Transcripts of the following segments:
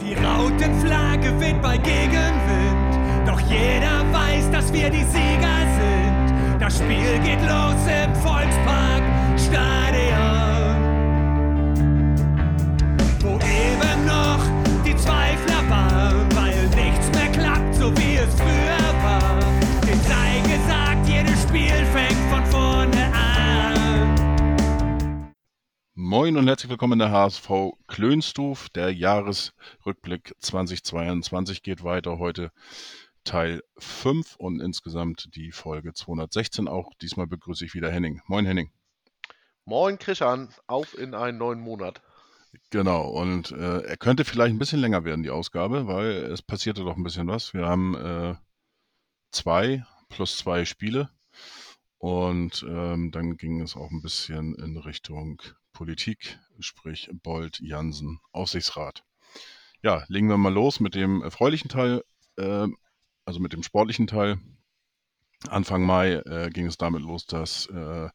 Die Rautenflagge weht bei Gegenwind, doch jeder weiß, dass wir die Sieger sind. Das Spiel geht los im Volkspark Stadion, Moin und herzlich willkommen in der HSV Klönstuf. Der Jahresrückblick 2022 geht weiter. Heute Teil 5 und insgesamt die Folge 216 auch. Diesmal begrüße ich wieder Henning. Moin Henning. Moin Christian, auf in einen neuen Monat. Genau, und äh, er könnte vielleicht ein bisschen länger werden, die Ausgabe, weil es passierte doch ein bisschen was. Wir haben äh, zwei plus zwei Spiele und ähm, dann ging es auch ein bisschen in Richtung Politik, sprich Bold, Jansen, Aufsichtsrat. Ja, legen wir mal los mit dem erfreulichen Teil, äh, also mit dem sportlichen Teil. Anfang Mai äh, ging es damit los, dass äh,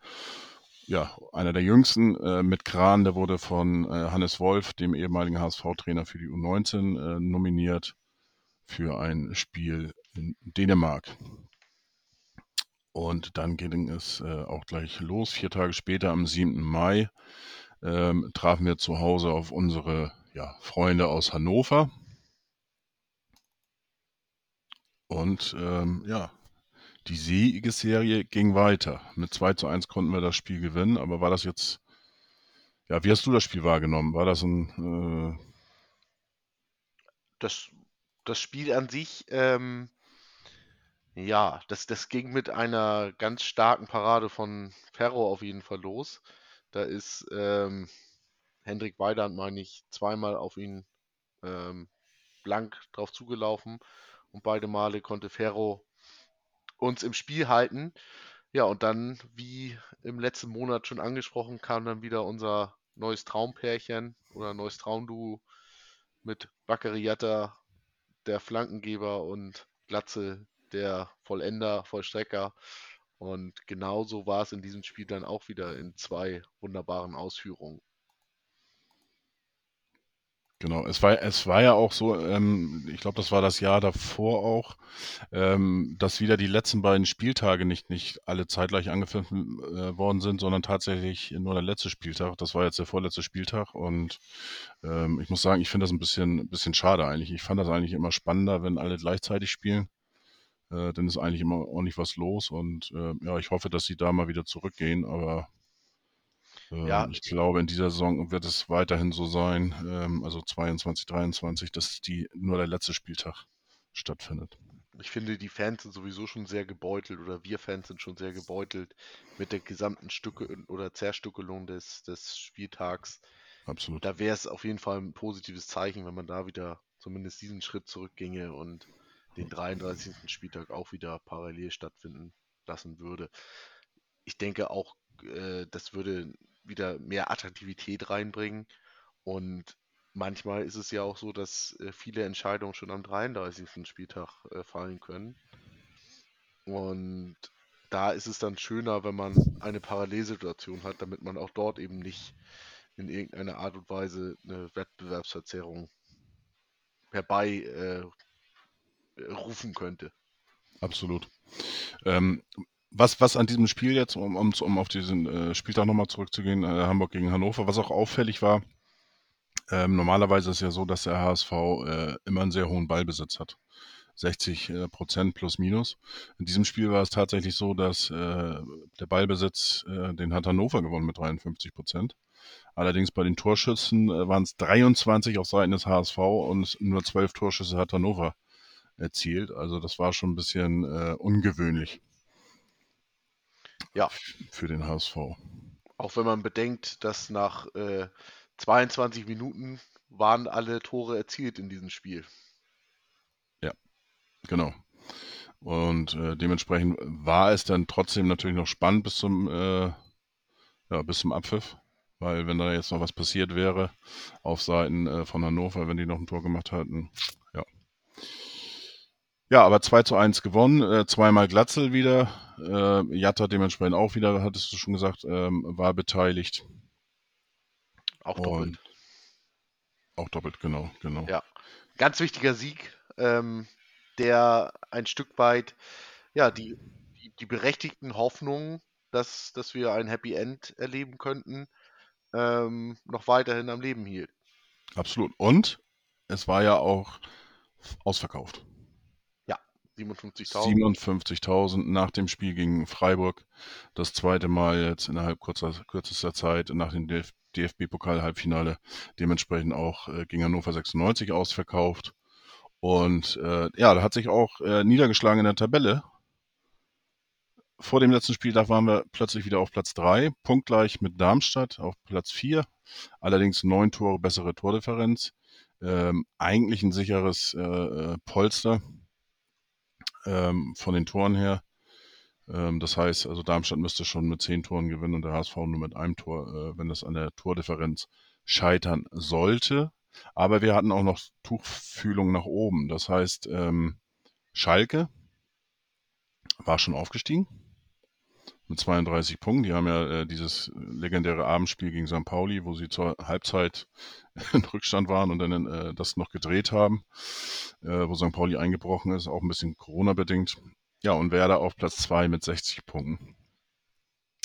ja, einer der jüngsten äh, mit Kran, der wurde von äh, Hannes Wolf, dem ehemaligen HSV-Trainer für die U19, äh, nominiert für ein Spiel in Dänemark. Und dann ging es äh, auch gleich los. Vier Tage später, am 7. Mai, ähm, trafen wir zu Hause auf unsere ja, Freunde aus Hannover. Und ähm, ja, die Siegesserie ging weiter. Mit 2 zu 1 konnten wir das Spiel gewinnen, aber war das jetzt, ja, wie hast du das Spiel wahrgenommen? War das ein, äh, Das, das Spiel an sich, ähm, ja, das, das ging mit einer ganz starken Parade von Ferro auf jeden Fall los. Da ist ähm, Hendrik Weidand, meine ich, zweimal auf ihn ähm, blank drauf zugelaufen und beide Male konnte Ferro uns im Spiel halten. Ja, und dann, wie im letzten Monat schon angesprochen, kam dann wieder unser neues Traumpärchen oder neues Traumduo mit Baccariata, der Flankengeber und Glatze, der Vollender, Vollstrecker. Und genauso war es in diesem Spiel dann auch wieder in zwei wunderbaren Ausführungen. Genau, es war, es war ja auch so, ähm, ich glaube, das war das Jahr davor auch, ähm, dass wieder die letzten beiden Spieltage nicht, nicht alle zeitgleich angepfiffen äh, worden sind, sondern tatsächlich nur der letzte Spieltag. Das war jetzt der vorletzte Spieltag und ähm, ich muss sagen, ich finde das ein bisschen, ein bisschen schade eigentlich. Ich fand das eigentlich immer spannender, wenn alle gleichzeitig spielen. Äh, dann ist eigentlich immer ordentlich was los und äh, ja, ich hoffe, dass sie da mal wieder zurückgehen, aber Ja, ähm, ich glaube, in dieser Saison wird es weiterhin so sein, ähm, also 22, 23, dass die nur der letzte Spieltag stattfindet. ich finde, die Fans sind sowieso schon sehr gebeutelt oder wir Fans sind schon sehr gebeutelt mit der gesamten Stücke oder Zerstückelung des, des Spieltags. Absolut. Da wäre es auf jeden Fall ein positives Zeichen, wenn man da wieder zumindest diesen Schritt zurückginge und den 33. Spieltag auch wieder parallel stattfinden lassen würde. Ich denke auch, äh, das würde wieder mehr Attraktivität reinbringen. Und manchmal ist es ja auch so, dass äh, viele Entscheidungen schon am 33. Spieltag äh, fallen können. Und da ist es dann schöner, wenn man eine Parallelsituation hat, damit man auch dort eben nicht in irgendeiner Art und Weise eine Wettbewerbsverzerrung herbei äh, rufen könnte. Absolut. Ähm, was, was an diesem Spiel jetzt, um, um, um auf diesen äh, Spieltag nochmal zurückzugehen, äh, Hamburg gegen Hannover, was auch auffällig war, ähm, normalerweise ist ja so, dass der HSV äh, immer einen sehr hohen Ballbesitz hat. 60 äh, Prozent plus minus. In diesem Spiel war es tatsächlich so, dass äh, der Ballbesitz, äh, den hat Hannover gewonnen mit 53 Prozent. Allerdings bei den Torschüssen äh, waren es 23 auf Seiten des HSV und nur 12 Torschüsse hat Hannover erzielt. Also das war schon ein bisschen äh, ungewöhnlich Ja, für den HSV. auch wenn man bedenkt, dass nach äh, 22 Minuten waren alle Tore erzielt in diesem Spiel. Genau. Und äh, dementsprechend war es dann trotzdem natürlich noch spannend bis zum, äh, ja, bis zum Abpfiff. Weil wenn da jetzt noch was passiert wäre auf Seiten äh, von Hannover, wenn die noch ein Tor gemacht hatten, ja. Ja, aber 2 zu 1 gewonnen, äh, zweimal Glatzel wieder. Äh, Jatta dementsprechend auch wieder, hattest du schon gesagt, ähm, war beteiligt. Auch Und doppelt. Auch doppelt, genau, genau. Ja, ganz wichtiger Sieg, ähm, der ein Stück weit ja, die, die, die berechtigten Hoffnungen, dass, dass wir ein Happy End erleben könnten, ähm, noch weiterhin am Leben hielt. Absolut. Und es war ja auch ausverkauft. Ja, 57.000. 57.000 nach dem Spiel gegen Freiburg. Das zweite Mal jetzt innerhalb kurzer, kürzester Zeit nach dem DF DFB-Pokal-Halbfinale. Dementsprechend auch äh, gegen Hannover 96 ausverkauft. Und äh, ja, da hat sich auch äh, niedergeschlagen in der Tabelle. Vor dem letzten Spieltag waren wir plötzlich wieder auf Platz 3, punktgleich mit Darmstadt auf Platz 4. Allerdings neun Tore bessere Tordifferenz. Ähm, eigentlich ein sicheres äh, äh, Polster ähm, von den Toren her. Ähm, das heißt, also Darmstadt müsste schon mit zehn Toren gewinnen und der HSV nur mit einem Tor, äh, wenn das an der Tordifferenz scheitern sollte. Aber wir hatten auch noch Tuchfühlung nach oben. Das heißt, ähm, Schalke war schon aufgestiegen mit 32 Punkten. Die haben ja äh, dieses legendäre Abendspiel gegen St. Pauli, wo sie zur Halbzeit in Rückstand waren und dann äh, das noch gedreht haben, äh, wo St. Pauli eingebrochen ist, auch ein bisschen Corona-bedingt. Ja, und Werder auf Platz 2 mit 60 Punkten.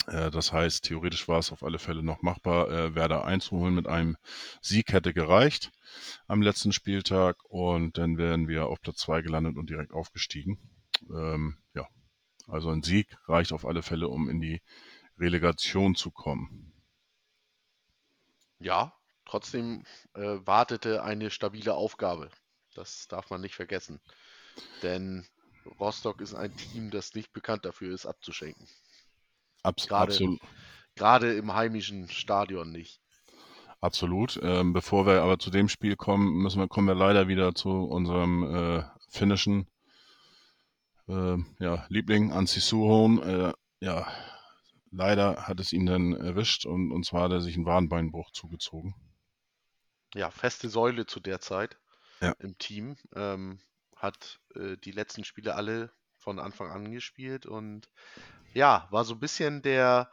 Äh, das heißt, theoretisch war es auf alle Fälle noch machbar, äh, Werder einzuholen mit einem Sieg hätte gereicht am letzten Spieltag und dann wären wir auf Platz 2 gelandet und direkt aufgestiegen. Ähm, ja, also ein Sieg reicht auf alle Fälle, um in die Relegation zu kommen. Ja, trotzdem äh, wartete eine stabile Aufgabe. Das darf man nicht vergessen. Denn Rostock ist ein Team, das nicht bekannt dafür ist, abzuschenken. Abs Gerade- absolut. Gerade im heimischen Stadion nicht. Absolut. Ähm, bevor wir aber zu dem Spiel kommen, müssen wir, kommen wir leider wieder zu unserem äh, finnischen äh, ja, Liebling, Ansi Suhon. Äh, ja, leider hat es ihn dann erwischt und, und zwar hat er sich einen Wadenbeinbruch zugezogen. Ja, feste Säule zu der Zeit Ja. im Team. Ähm, hat äh, die letzten Spiele alle von Anfang an gespielt und ja, war so ein bisschen der,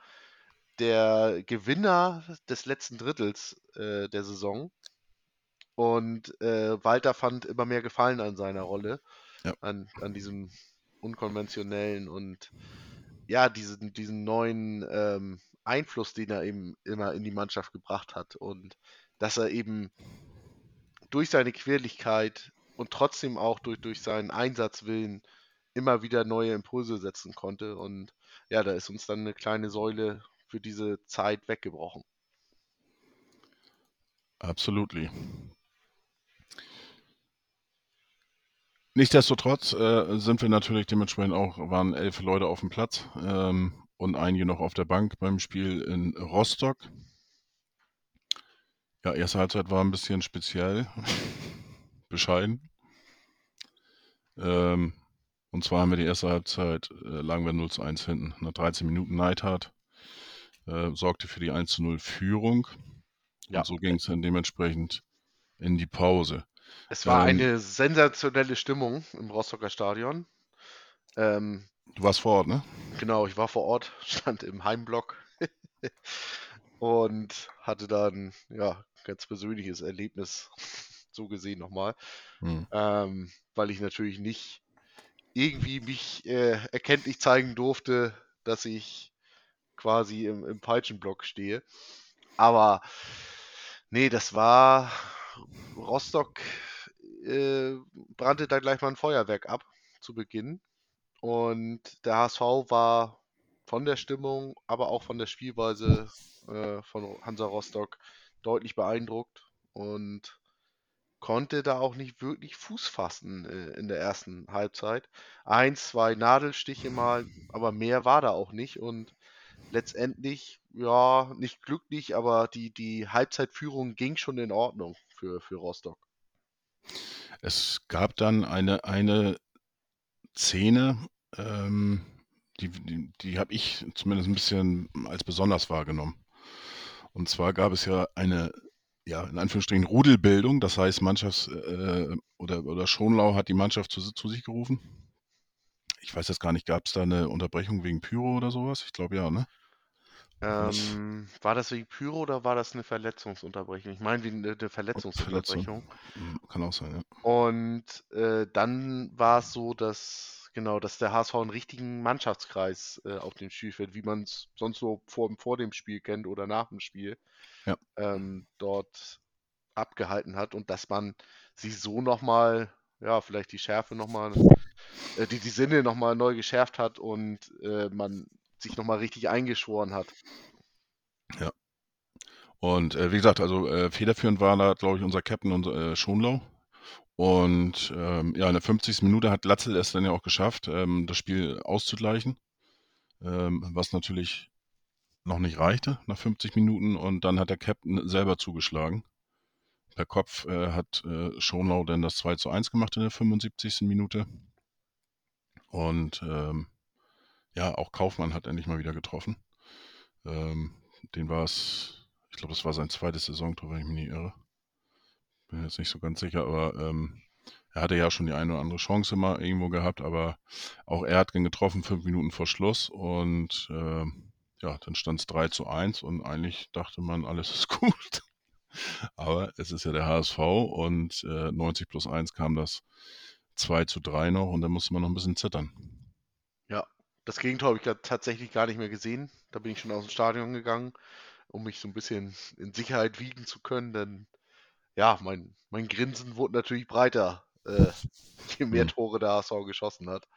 der Gewinner des letzten Drittels äh, der Saison. Und äh, Walter fand immer mehr Gefallen an seiner Rolle, Ja. an, an diesem unkonventionellen und ja, diesen, diesen neuen ähm, Einfluss, den er eben immer in die Mannschaft gebracht hat. Und dass er eben durch seine Quirligkeit und trotzdem auch durch, durch seinen Einsatzwillen immer wieder neue Impulse setzen konnte. Und ja, da ist uns dann eine kleine Säule für diese Zeit weggebrochen. Absolutely. Nichtsdestotrotz äh, sind wir natürlich dementsprechend auch, waren elf Leute auf dem Platz ähm, und einige noch auf der Bank beim Spiel in Rostock. Ja, erste Halbzeit war ein bisschen speziell, bescheiden. Ähm, und zwar haben wir die erste Halbzeit, äh, lagen wir 0 zu 1 hinten. Nach 13 Minuten Neidhardt äh, sorgte für die 1 zu 0 Führung. Ja. Und so ging es dann dementsprechend in die Pause. Es war Ähm, eine sensationelle Stimmung im Rostocker Stadion. Ähm, Du warst vor Ort, ne? genau, ich war vor Ort, stand im Heimblock und hatte dann ja ganz persönliches Erlebnis so gesehen nochmal. Hm. ähm, weil ich natürlich nicht irgendwie mich äh, erkenntlich zeigen durfte, dass ich quasi im, im Peitschenblock stehe. Aber nee, das war Rostock äh, brannte da gleich mal ein Feuerwerk ab zu Beginn. Und der HSV war von der Stimmung, aber auch von der Spielweise äh, von Hansa Rostock deutlich beeindruckt und konnte da auch nicht wirklich Fuß fassen äh, in der ersten Halbzeit. Eins, zwei Nadelstiche mal, aber mehr war da auch nicht. Und letztendlich, ja, nicht glücklich, aber die, die Halbzeitführung ging schon in Ordnung für, für Rostock. Es gab dann eine, eine Szene, ähm, die, die, die habe ich zumindest ein bisschen als besonders wahrgenommen. Und zwar gab es ja eine, ja, in Anführungsstrichen Rudelbildung, das heißt, Mannschafts- äh, oder, oder Schonlau hat die Mannschaft zu, zu sich gerufen. Ich weiß jetzt gar nicht, gab es da eine Unterbrechung wegen Pyro oder sowas? Ich glaube ja, ne? Ähm, war das wegen Pyro oder war das eine Verletzungsunterbrechung? Ich meine, wegen eine Verletzungsunterbrechung. Hm, Kann auch sein, ja. Und äh, dann war es so, dass genau, dass der HSV einen richtigen Mannschaftskreis äh, auf dem Spielfeld, wie man es sonst so vor, vor dem Spiel kennt oder nach dem Spiel, Ja. ähm, dort abgehalten hat und dass man sich so nochmal, ja, vielleicht die Schärfe nochmal, äh, die, die Sinne nochmal neu geschärft hat und äh, man sich nochmal richtig eingeschworen hat. Und äh, wie gesagt, also äh, federführend war da, glaube ich, unser Captain unser, äh, Schonlau. Und ähm, ja, in der 50. Minute hat Latzel es dann ja auch geschafft, ähm, das Spiel auszugleichen, ähm, was natürlich noch nicht reichte nach 50 Minuten. Und dann hat der Captain selber zugeschlagen. Per Kopf äh, hat äh, Schonlau dann das 2 zu 1 gemacht in der 75. Minute. Und ähm, ja, auch Kaufmann hat endlich mal wieder getroffen. Ähm, den war es, ich glaube, das war sein zweites Saisontor, wenn ich mich nicht irre. Bin jetzt nicht so ganz sicher, aber ähm, er hatte ja schon die eine oder andere Chance mal irgendwo gehabt, aber auch er hat ihn getroffen, fünf Minuten vor Schluss und ähm, ja, dann stand es 3 zu 1 und eigentlich dachte man, alles ist gut. Aber es ist ja der HSV und äh, 90 plus 1 kam das 2 zu 3 noch und da musste man noch ein bisschen zittern. Das Gegentor habe ich tatsächlich gar nicht mehr gesehen. Da bin ich schon aus dem Stadion gegangen, um mich so ein bisschen in Sicherheit wiegen zu können, denn ja, mein, mein Grinsen wurde natürlich breiter, äh, je mehr Hm. Tore der HSV geschossen hat.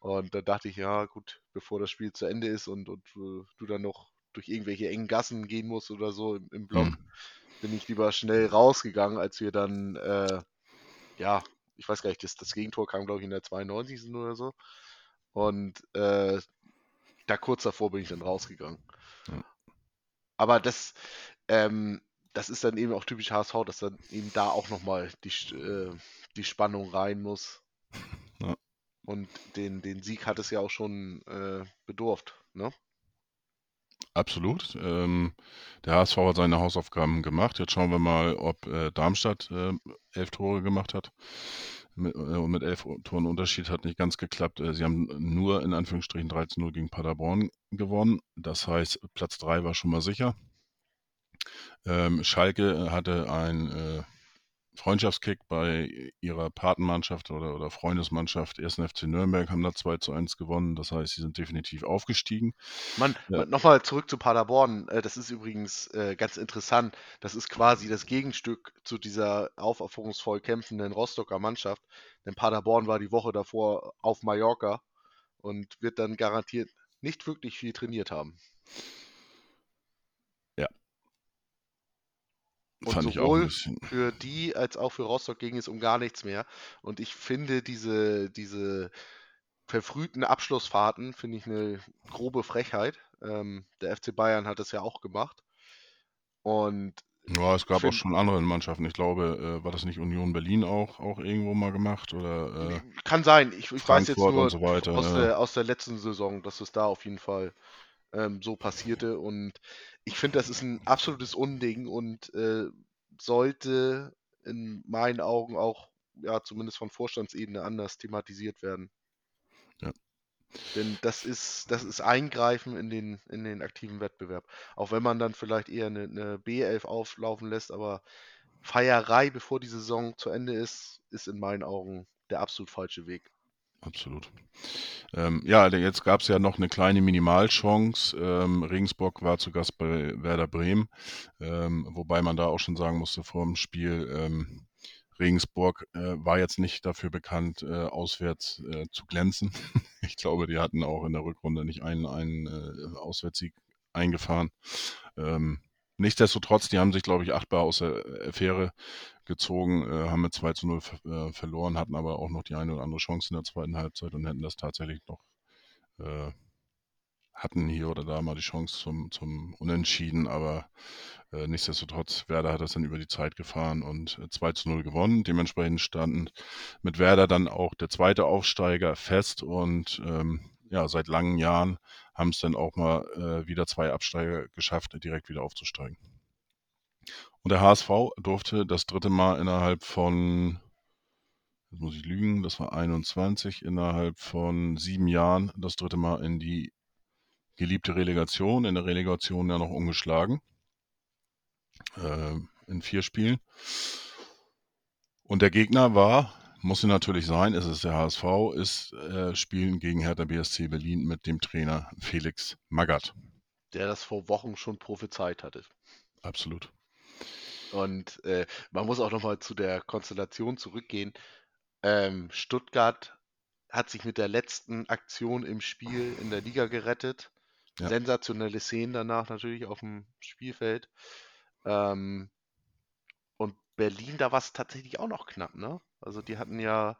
Und da dachte ich, ja, gut, bevor das Spiel zu Ende ist und, und äh, du dann noch durch irgendwelche engen Gassen gehen musst oder so im, im Block, Hm. bin ich lieber schnell rausgegangen, als wir dann, äh, ja, ich weiß gar nicht, das, das Gegentor kam, glaube ich, in der 92. oder so. Und äh, da kurz davor bin ich dann rausgegangen. Ja. Aber das, ähm, das ist dann eben auch typisch HSV, dass dann eben da auch nochmal die, äh, die Spannung rein muss. Ja. Und den, den Sieg hat es ja auch schon äh, bedurft. Ne? Absolut. Ähm, der HSV hat seine Hausaufgaben gemacht. Jetzt schauen wir mal, ob äh, Darmstadt äh, elf Tore gemacht hat. Mit, äh, mit elf Toren Unterschied hat nicht ganz geklappt. Äh, sie haben nur in Anführungsstrichen 13-0 gegen Paderborn gewonnen. Das heißt, Platz 3 war schon mal sicher. Ähm, Schalke hatte ein äh, Freundschaftskick bei ihrer Patenmannschaft oder, oder Freundesmannschaft 1. FC Nürnberg, haben da 2 zu 1 gewonnen. Das heißt, sie sind definitiv aufgestiegen. Mann, Ja. nochmal zurück zu Paderborn. Äh, das ist übrigens äh, ganz interessant. Das ist quasi das Gegenstück zu dieser aufopferungsvoll kämpfenden Rostocker Mannschaft. Denn Paderborn war die Woche davor auf Mallorca und wird dann garantiert nicht wirklich viel trainiert haben. Und Fand auch sowohl für die als auch für Rostock ging es um gar nichts mehr. Und ich finde diese, diese verfrühten Abschlussfahrten, finde ich eine grobe Frechheit. Ähm, der FC Bayern hat das ja auch gemacht. Und Ja, es gab auch find- schon andere Mannschaften. Ich glaube, äh, war das nicht Union Berlin auch, auch irgendwo mal gemacht? Oder äh, kann sein, ich, ich weiß jetzt nur so weiter. aus, ja. der, aus der letzten Saison, dass es da auf jeden Fall ähm, so passierte. Und ich finde, das ist ein absolutes Unding und äh, sollte in meinen Augen auch, ja, zumindest von Vorstandsebene anders thematisiert werden. Ja. Denn das ist, das ist Eingreifen in den, in den aktiven Wettbewerb. Auch wenn man dann vielleicht eher eine, eine B11 auflaufen lässt, aber Feierei, bevor die Saison zu Ende ist, ist in meinen Augen der absolut falsche Weg. Absolut. Ähm, ja, jetzt gab es ja noch eine kleine Minimalchance. Ähm, Regensburg war zu Gast bei Werder Bremen, ähm, wobei man da auch schon sagen musste vor dem Spiel, ähm, Regensburg äh, war jetzt nicht dafür bekannt, äh, auswärts äh, zu glänzen. ich glaube, die hatten auch in der Rückrunde nicht einen, einen äh, Auswärtssieg eingefahren. Ähm, nichtsdestotrotz, die haben sich, glaube ich, achtbar aus der Affäre gezogen, äh, haben mit 2 zu 0 ver äh, verloren, hatten aber auch noch die eine oder andere Chance in der zweiten Halbzeit und hätten das tatsächlich noch, äh, hatten hier oder da mal die Chance zum, zum Unentschieden, aber äh, nichtsdestotrotz, Werder hat das dann über die Zeit gefahren und äh, 2 zu 0 gewonnen. Dementsprechend standen mit Werder dann auch der zweite Aufsteiger fest und ähm, ja, seit langen Jahren haben es dann auch mal äh, wieder zwei Absteiger geschafft, direkt wieder aufzusteigen. Und der HSV durfte das dritte Mal innerhalb von, jetzt muss ich lügen, das war 21, innerhalb von sieben Jahren das dritte Mal in die geliebte Relegation, in der Relegation ja noch ungeschlagen. Äh, in vier Spielen. Und der Gegner war, muss sie natürlich sein, ist es der HSV, ist äh, Spielen gegen Hertha BSC Berlin mit dem Trainer Felix Magath. Der das vor Wochen schon prophezeit hatte. Absolut. Und äh, man muss auch nochmal zu der Konstellation zurückgehen. Ähm, Stuttgart hat sich mit der letzten Aktion im Spiel in der Liga gerettet. Ja. Sensationelle Szenen danach natürlich auf dem Spielfeld. Ähm, und Berlin, da war es tatsächlich auch noch knapp, ne? Also die hatten ja,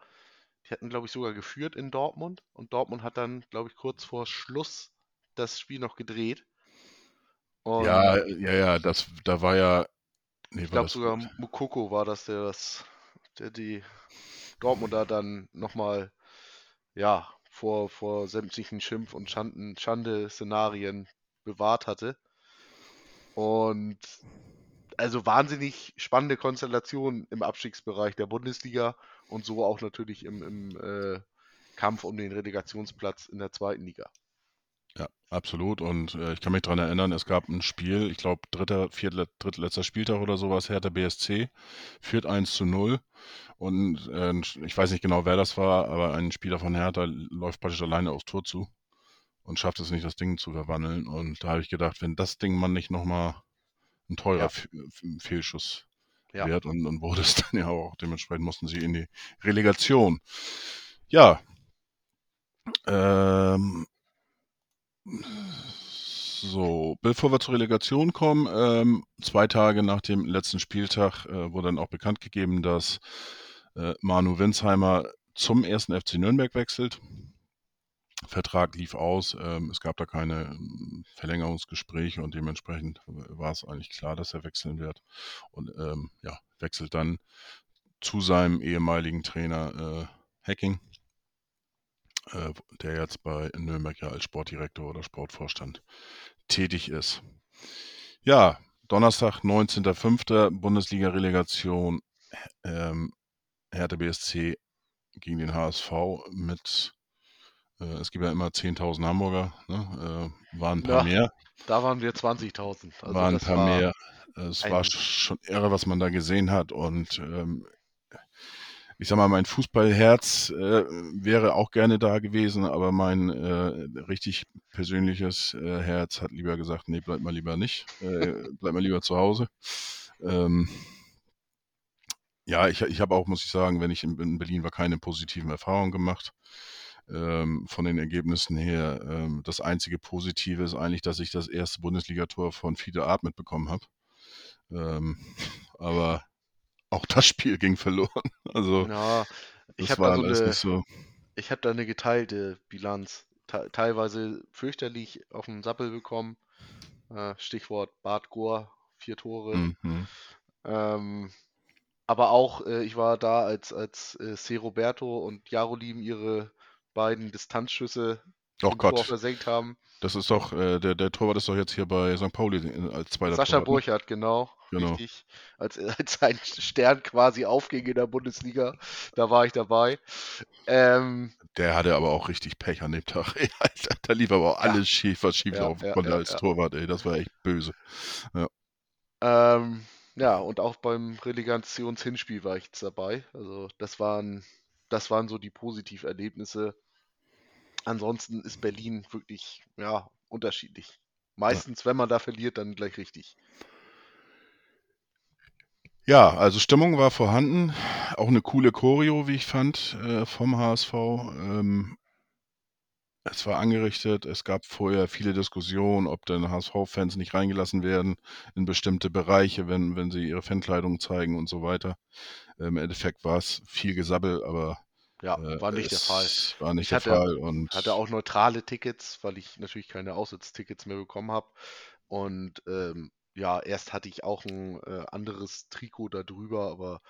die hatten, glaube ich, sogar geführt in Dortmund und Dortmund hat dann, glaube ich, kurz vor Schluss das Spiel noch gedreht. Und Ja, ja, ja, das, da war ja, nee, ich glaube sogar Mukoko war das, der das, der die Dortmunder dann nochmal, ja, vor, vor sämtlichen Schimpf- und Schanden, Schande-Szenarien bewahrt hatte. Und also wahnsinnig spannende Konstellation im Abstiegsbereich der Bundesliga und so auch natürlich im, im äh, Kampf um den Relegationsplatz in der zweiten Liga. Ja, absolut. Und äh, ich kann mich daran erinnern, es gab ein Spiel, ich glaube, dritter, viertler, drittletzter Spieltag oder sowas, Hertha BSC, führt 1 zu 0. Und äh, ich weiß nicht genau, wer das war, aber ein Spieler von Hertha läuft praktisch alleine aufs Tor zu und schafft es nicht, das Ding zu verwandeln. Und da habe ich gedacht, wenn das Ding man nicht nochmal ein teurer Ja. F Fehlschuss Ja. wird und, und wurde es dann ja auch. Dementsprechend mussten sie in die Relegation. Ja. Ähm, so, bevor wir zur Relegation kommen, ähm, zwei Tage nach dem letzten Spieltag äh, wurde dann auch bekannt gegeben, dass äh, Manu Winsheimer zum ersten FC Nürnberg wechselt. Vertrag lief aus, ähm, es gab da keine ähm, Verlängerungsgespräche und dementsprechend war es eigentlich klar, dass er wechseln wird. Und ähm, ja, wechselt dann zu seinem ehemaligen Trainer äh, Hacking, äh, der jetzt bei Nürnberg ja als Sportdirektor oder Sportvorstand tätig ist. Ja, Donnerstag, 19.05. Bundesliga-Relegation ähm, Hertha BSC gegen den HSV mit, äh, es gibt ja immer 10.000 Hamburger, ne? äh, waren ein paar Ja, mehr, Da waren wir 20.000. Also waren ein paar war mehr. Es war schon irre, was man da gesehen hat und ähm, ich sag mal, mein Fußballherz äh, wäre auch gerne da gewesen, aber mein äh, richtig persönliches äh, Herz hat lieber gesagt, nee, bleib mal lieber nicht, äh, bleib mal lieber zu Hause. Ähm, ja, ich, ich habe auch, muss ich sagen, wenn ich in, in Berlin war, keine positiven Erfahrungen gemacht. Ähm, von den Ergebnissen her. Ähm, das einzige Positive ist eigentlich, dass ich das erste Bundesligator von Fiete Art mitbekommen habe. Ähm, aber auch das Spiel ging verloren. Also ja, ich habe da so eine, nicht so. ich habe da eine geteilte Bilanz. Te teilweise fürchterlich auf den Sappel bekommen. Äh, Stichwort Bart Gohr, vier Tore. Mhm. Ähm, aber auch, äh, ich war da, als, als äh, C. Roberto und Jarolim ihre beiden Distanzschüsse Oh Gott, versenkt haben. das ist doch, äh, der, der Torwart ist doch jetzt hier bei St. Pauli äh, als zweiter Sascha Torwart, ne? Burchardt, genau, Genau. richtig. Als, als ein Stern quasi aufging in der Bundesliga, da war ich dabei. Ähm, Der hatte aber auch richtig Pech an dem Tag. Ey, Alter, da lief aber auch ja, alles schief, was schief ja, laufen ja, konnte ja, als. Torwart, ey. Das war echt böse. Ja. Ähm, ja, und auch beim Relegationshinspiel war ich jetzt dabei. Also das waren, das waren so die Positiverlebnisse. Ansonsten ist Berlin wirklich, ja, unterschiedlich. Ja. Meistens, wenn man da verliert, dann gleich richtig. Ja, also Stimmung war vorhanden. Auch eine coole Choreo, wie ich fand, äh, vom HSV. Ähm, es war angerichtet. Es gab vorher viele Diskussionen, ob denn HSV-Fans nicht reingelassen werden in bestimmte Bereiche, wenn, wenn sie ihre Fankleidung zeigen und so weiter. Im Endeffekt war es viel Gesabbel, aber Ja, äh, war nicht der Fall. war nicht Ich der hatte, Fall. hatte Und auch neutrale Tickets, weil ich natürlich keine Auswärtstickets mehr bekommen habe. Und ähm, ja, erst hatte ich auch ein äh, anderes Trikot da drüber, aber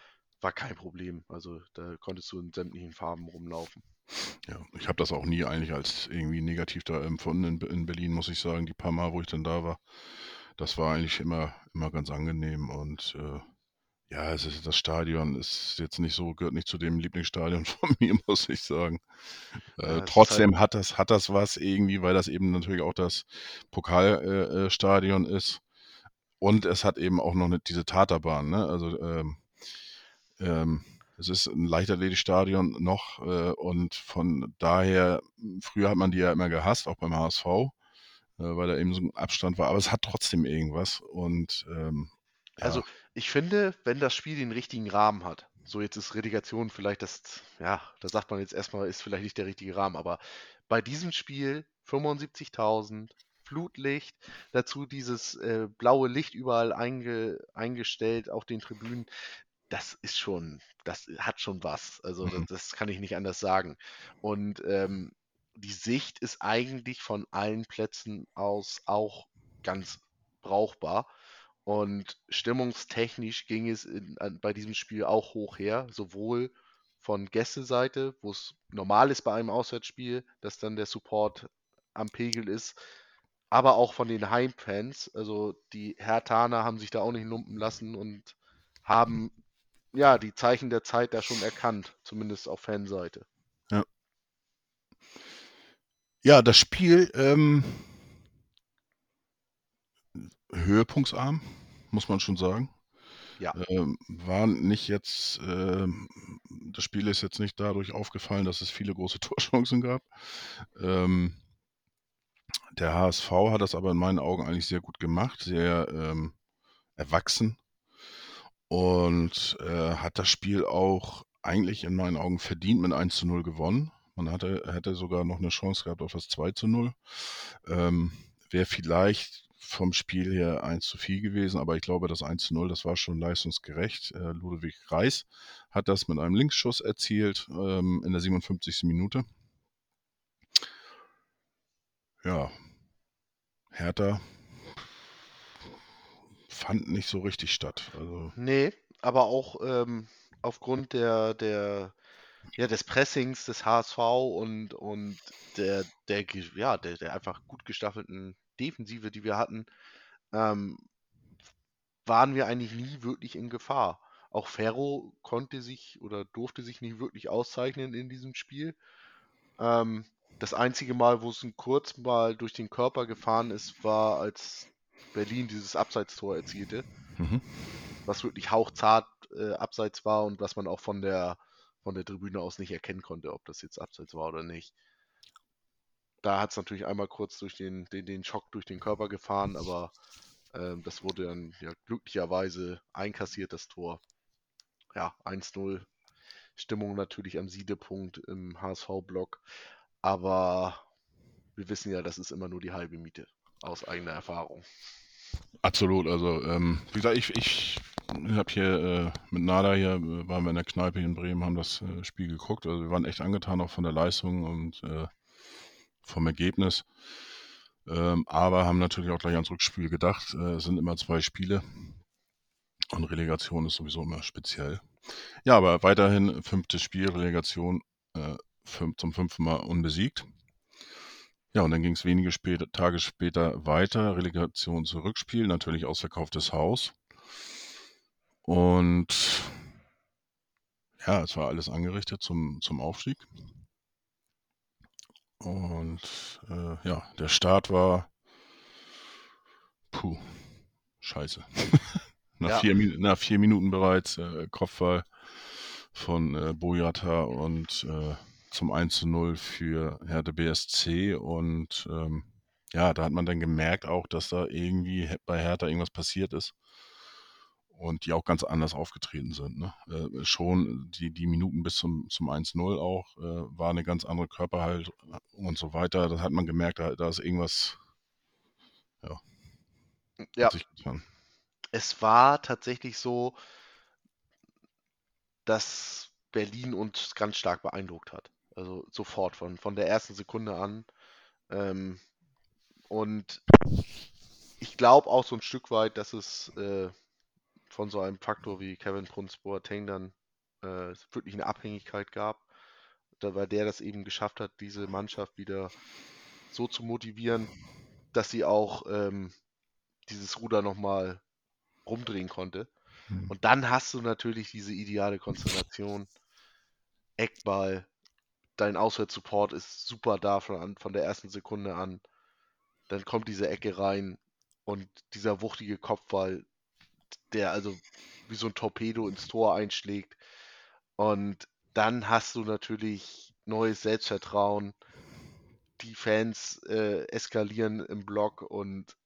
war kein Problem. Also da konntest du in sämtlichen Farben rumlaufen. ja, ich habe das auch nie eigentlich als irgendwie negativ da empfunden in, in Berlin, muss ich sagen. Die paar Mal, wo ich dann da war, das war eigentlich immer, immer ganz angenehm. Und äh, Ja, es ist, das Stadion ist jetzt nicht so, gehört nicht zu dem Lieblingsstadion von mir, muss ich sagen. Ja, Äh, ist halt trotzdem hat das, hat das was irgendwie, weil das eben natürlich auch das Pokalstadion äh, äh, ist. Und es hat eben auch noch eine, diese Taterbahn, ne? Also ähm, ähm, es ist ein Leichtathletikstadion noch äh, und von daher, früher hat man die ja immer gehasst, auch beim HSV, äh, weil da eben so ein Abstand war, aber es hat trotzdem irgendwas und ähm, ja, Also, ich finde, wenn das Spiel den richtigen Rahmen hat, so jetzt ist Relegation vielleicht das, ja, da sagt man jetzt erstmal, ist vielleicht nicht der richtige Rahmen, aber bei diesem Spiel 75.000, Flutlicht, dazu dieses äh, blaue Licht überall einge, eingestellt auf den Tribünen, das ist schon, das hat schon was. Also, das, mhm, das kann ich nicht anders sagen. Und ähm, die Sicht ist eigentlich von allen Plätzen aus auch ganz brauchbar. Und stimmungstechnisch ging es in, an, bei diesem Spiel auch hoch her, sowohl von Gästeseite, wo es normal ist bei einem Auswärtsspiel, dass dann der Support am Pegel ist, aber auch von den Heimfans. Also die Hertaner haben sich da auch nicht lumpen lassen und haben ja die Zeichen der Zeit da schon erkannt, zumindest auf Fanseite. ja. Ja, das Spiel ähm, höhepunktsarm, muss man schon sagen. Ja, Ähm, war nicht jetzt, ähm, das Spiel ist jetzt nicht dadurch aufgefallen, dass es viele große Torchancen gab. Ähm, der HSV hat das aber in meinen Augen eigentlich sehr gut gemacht, sehr ähm, erwachsen und äh, hat das Spiel auch eigentlich in meinen Augen verdient mit 1 zu 0 gewonnen. Man hatte, hätte sogar noch eine Chance gehabt auf das 2 zu 0. Ähm, Wäre vielleicht vom Spiel her 1 zu viel gewesen, aber ich glaube, das 1 zu 0, das war schon leistungsgerecht. Äh, Ludwig Reis hat das mit einem Linksschuss erzielt ähm, in der 57. Minute. Ja, Hertha fand nicht so richtig statt. Also, nee, aber auch ähm, aufgrund der, der, ja, des Pressings des HSV und, und der, der, ja, der, der einfach gut gestaffelten Defensive, die wir hatten, ähm, waren wir eigentlich nie wirklich in Gefahr. Auch Ferro konnte sich oder durfte sich nicht wirklich auszeichnen in diesem Spiel. Ähm, das einzige Mal, wo es ein kurz mal durch den Körper gefahren ist, war, als Berlin dieses Abseitstor erzielte, mhm. was wirklich hauchzart äh, abseits war und was man auch von der, von der Tribüne aus nicht erkennen konnte, ob das jetzt abseits war oder nicht. Da hat es natürlich einmal kurz durch den, den, den Schock durch den Körper gefahren, aber ähm, das wurde dann ja glücklicherweise einkassiert, das Tor. Ja, 1-0. Stimmung natürlich am Siedepunkt im HSV-Block. Aber wir wissen ja, das ist immer nur die halbe Miete aus eigener Erfahrung. Absolut, also ähm, wie gesagt, ich, ich habe hier äh, mit Nada hier, äh, waren wir in der Kneipe in Bremen, haben das äh, Spiel geguckt. Also wir waren echt angetan auch von der Leistung und äh, vom Ergebnis. Ähm, aber haben natürlich auch gleich ans Rückspiel gedacht. Äh, es sind immer zwei Spiele und Relegation ist sowieso immer speziell. Ja, aber weiterhin fünftes Spiel, Relegation äh, fünf, zum fünften Mal unbesiegt. Ja, und dann ging es wenige später, Tage später weiter, Relegation zu Rückspiel, natürlich ausverkauftes Haus. Und ja, es war alles angerichtet zum, zum Aufstieg. Und äh, ja, der Start war puh, scheiße. nach, Ja. vier, nach vier Minuten bereits äh, Kopfball von äh, Boyata und äh, zum 1 zu 0 für Hertha BSC. Und ähm, ja, da hat man dann gemerkt auch, dass da irgendwie bei Hertha irgendwas passiert ist. Und die auch ganz anders aufgetreten sind. Ne? Äh, schon die, die Minuten bis zum, zum 1-0 auch äh, war eine ganz andere Körperhaltung und so weiter. Das hat man gemerkt, da, da ist irgendwas Ja, getan. es war tatsächlich so, dass Berlin uns ganz stark beeindruckt hat. Also sofort, von, von der ersten Sekunde an. Ähm, und ich glaube auch so ein Stück weit, dass es äh, von so einem Faktor wie Kevin Prince Boateng dann äh, wirklich eine Abhängigkeit gab, da, weil der das eben geschafft hat, diese Mannschaft wieder so zu motivieren, dass sie auch ähm, dieses Ruder nochmal rumdrehen konnte. Hm. Und dann hast du natürlich diese ideale Konstellation. Eckball, dein Auswärtssupport ist super da von, von der ersten Sekunde an. Dann kommt diese Ecke rein und dieser wuchtige Kopfball, der also wie so ein Torpedo ins Tor einschlägt. Und dann hast du natürlich neues Selbstvertrauen. Die Fans äh, eskalieren im Block und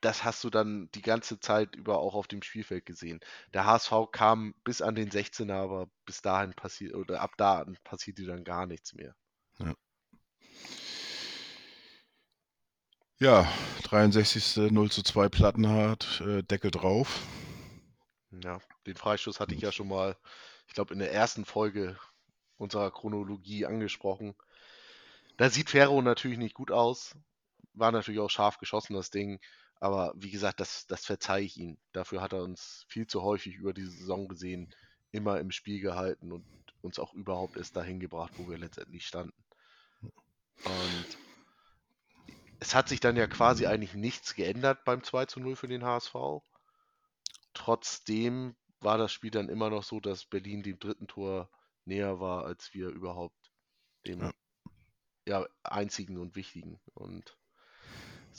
das hast du dann die ganze Zeit über auch auf dem Spielfeld gesehen. Der HSV kam bis an den 16er, aber bis dahin passiert oder ab da passierte dann gar nichts mehr. Ja, 63. 0 zu 2 Plattenhardt, äh, Deckel drauf. Ja, den Freistoß hatte ich ja schon mal, ich glaube, in der ersten Folge unserer Chronologie angesprochen. Da sieht Ferro natürlich nicht gut aus. War natürlich auch scharf geschossen, das Ding. Aber wie gesagt, das, das verzeihe ich ihm. Dafür hat er uns viel zu häufig über die Saison gesehen, immer im Spiel gehalten und uns auch überhaupt erst dahin gebracht, wo wir letztendlich standen. Und es hat sich dann ja quasi eigentlich nichts geändert beim 2 zu 0 für den HSV. Trotzdem war das Spiel dann immer noch so, dass Berlin dem dritten Tor näher war, als wir überhaupt dem Ja. ja, einzigen und wichtigen. Und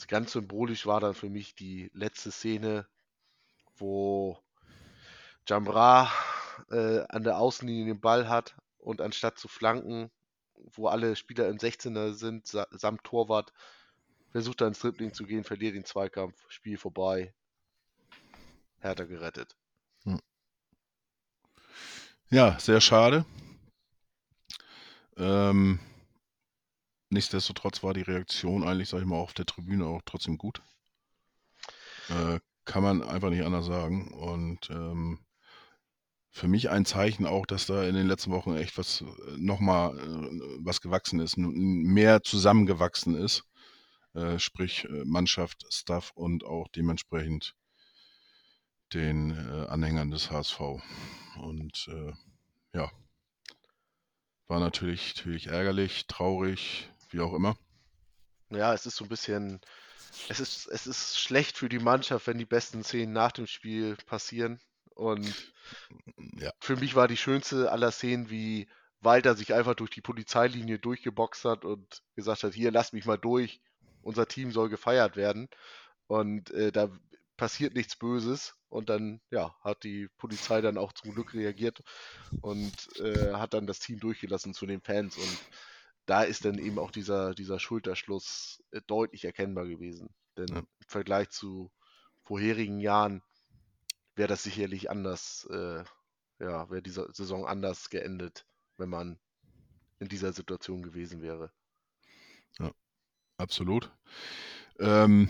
ganz symbolisch war dann für mich die letzte Szene, wo Jambra äh, an der Außenlinie den Ball hat und anstatt zu flanken, wo alle Spieler im 16er sind, sa samt Torwart, versucht er ins Dribbling zu gehen, verliert den Zweikampf, Spiel vorbei. Hertha gerettet. Ja, sehr schade. Ähm, nichtsdestotrotz war die Reaktion eigentlich, sag ich mal, auf der Tribüne auch trotzdem gut. Äh, kann man einfach nicht anders sagen. Und ähm, für mich ein Zeichen auch, dass da in den letzten Wochen echt was nochmal äh, was gewachsen ist, mehr zusammengewachsen ist. Äh, sprich äh, Mannschaft, Staff und auch dementsprechend den äh, Anhängern des HSV. Und äh, ja, war natürlich, natürlich ärgerlich, traurig, wie auch immer. Ja, es ist so ein bisschen, es ist, es ist schlecht für die Mannschaft, wenn die besten Szenen nach dem Spiel passieren. Und Ja, für mich war die schönste aller Szenen, wie Walter sich einfach durch die Polizeilinie durchgeboxt hat und gesagt hat, hier, lasst mich mal durch, unser Team soll gefeiert werden. Und äh, da passiert nichts Böses. Und dann, ja, hat die Polizei dann auch zum Glück reagiert und äh, hat dann das Team durchgelassen zu den Fans. Und da ist dann eben auch dieser, dieser Schulterschluss äh, deutlich erkennbar gewesen. Denn Ja. im Vergleich zu vorherigen Jahren wäre das sicherlich anders, äh, ja, wäre diese Saison anders geendet, wenn man in dieser Situation gewesen wäre. Absolut. Ähm,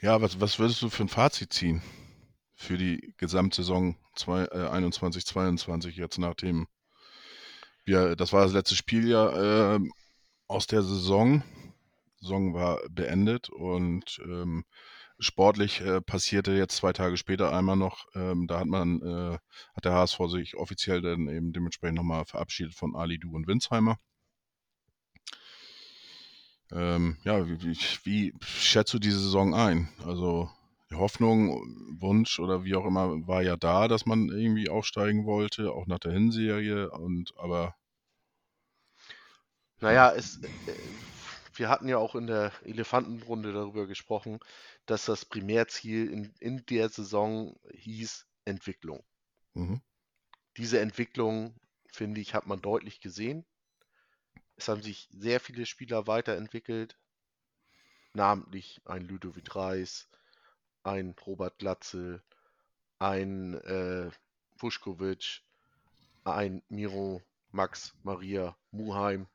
ja, was, was würdest du für ein Fazit ziehen für die Gesamtsaison zwei, äh, 21, 22 jetzt nach dem, ja, das war das letzte Spiel ja ähm, aus der Saison. Saison war beendet und ähm, sportlich äh, passierte jetzt zwei Tage später einmal noch, ähm, da hat man, äh, hat der HSV sich offiziell dann eben dementsprechend nochmal verabschiedet von Ali Du und Winsheimer. Ähm, ja, wie, wie, schätzt du diese Saison ein? Also Hoffnung, Wunsch oder wie auch immer war ja da, dass man irgendwie aufsteigen wollte, auch nach der Hinserie und aber Naja, es, äh, wir hatten ja auch in der Elefantenrunde darüber gesprochen, dass das Primärziel in, in der Saison hieß Entwicklung. mhm, Diese Entwicklung, finde ich, hat man deutlich gesehen. Es haben sich sehr viele Spieler weiterentwickelt, namentlich ein Ludovic Reis, ein Robert Glatzel, ein äh, Vuskovic, ein Miro, Max, Maria, Muheim.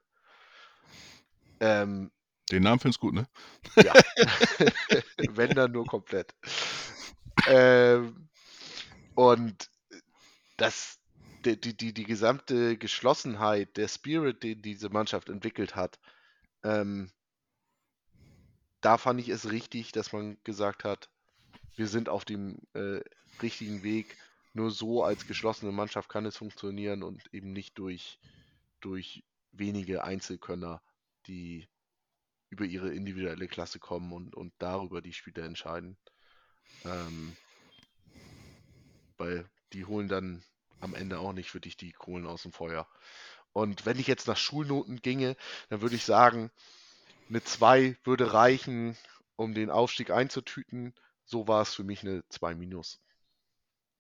Ähm, den Namen findest du gut, ne? ja, wenn dann nur komplett. Ähm, und das, die, die, die, die gesamte Geschlossenheit, der Spirit, den diese Mannschaft entwickelt hat, ähm, da fand ich es richtig, dass man gesagt hat, wir sind auf dem äh, richtigen Weg. Nur so als geschlossene Mannschaft kann es funktionieren und eben nicht durch, durch wenige Einzelkönner, die über ihre individuelle Klasse kommen und, und darüber die Spiele entscheiden. Ähm, weil die holen dann am Ende auch nicht für dich die Kohlen aus dem Feuer. Und wenn ich jetzt nach Schulnoten ginge, dann würde ich sagen, eine 2 würde reichen, um den Aufstieg einzutüten. So war es für mich eine 2 minus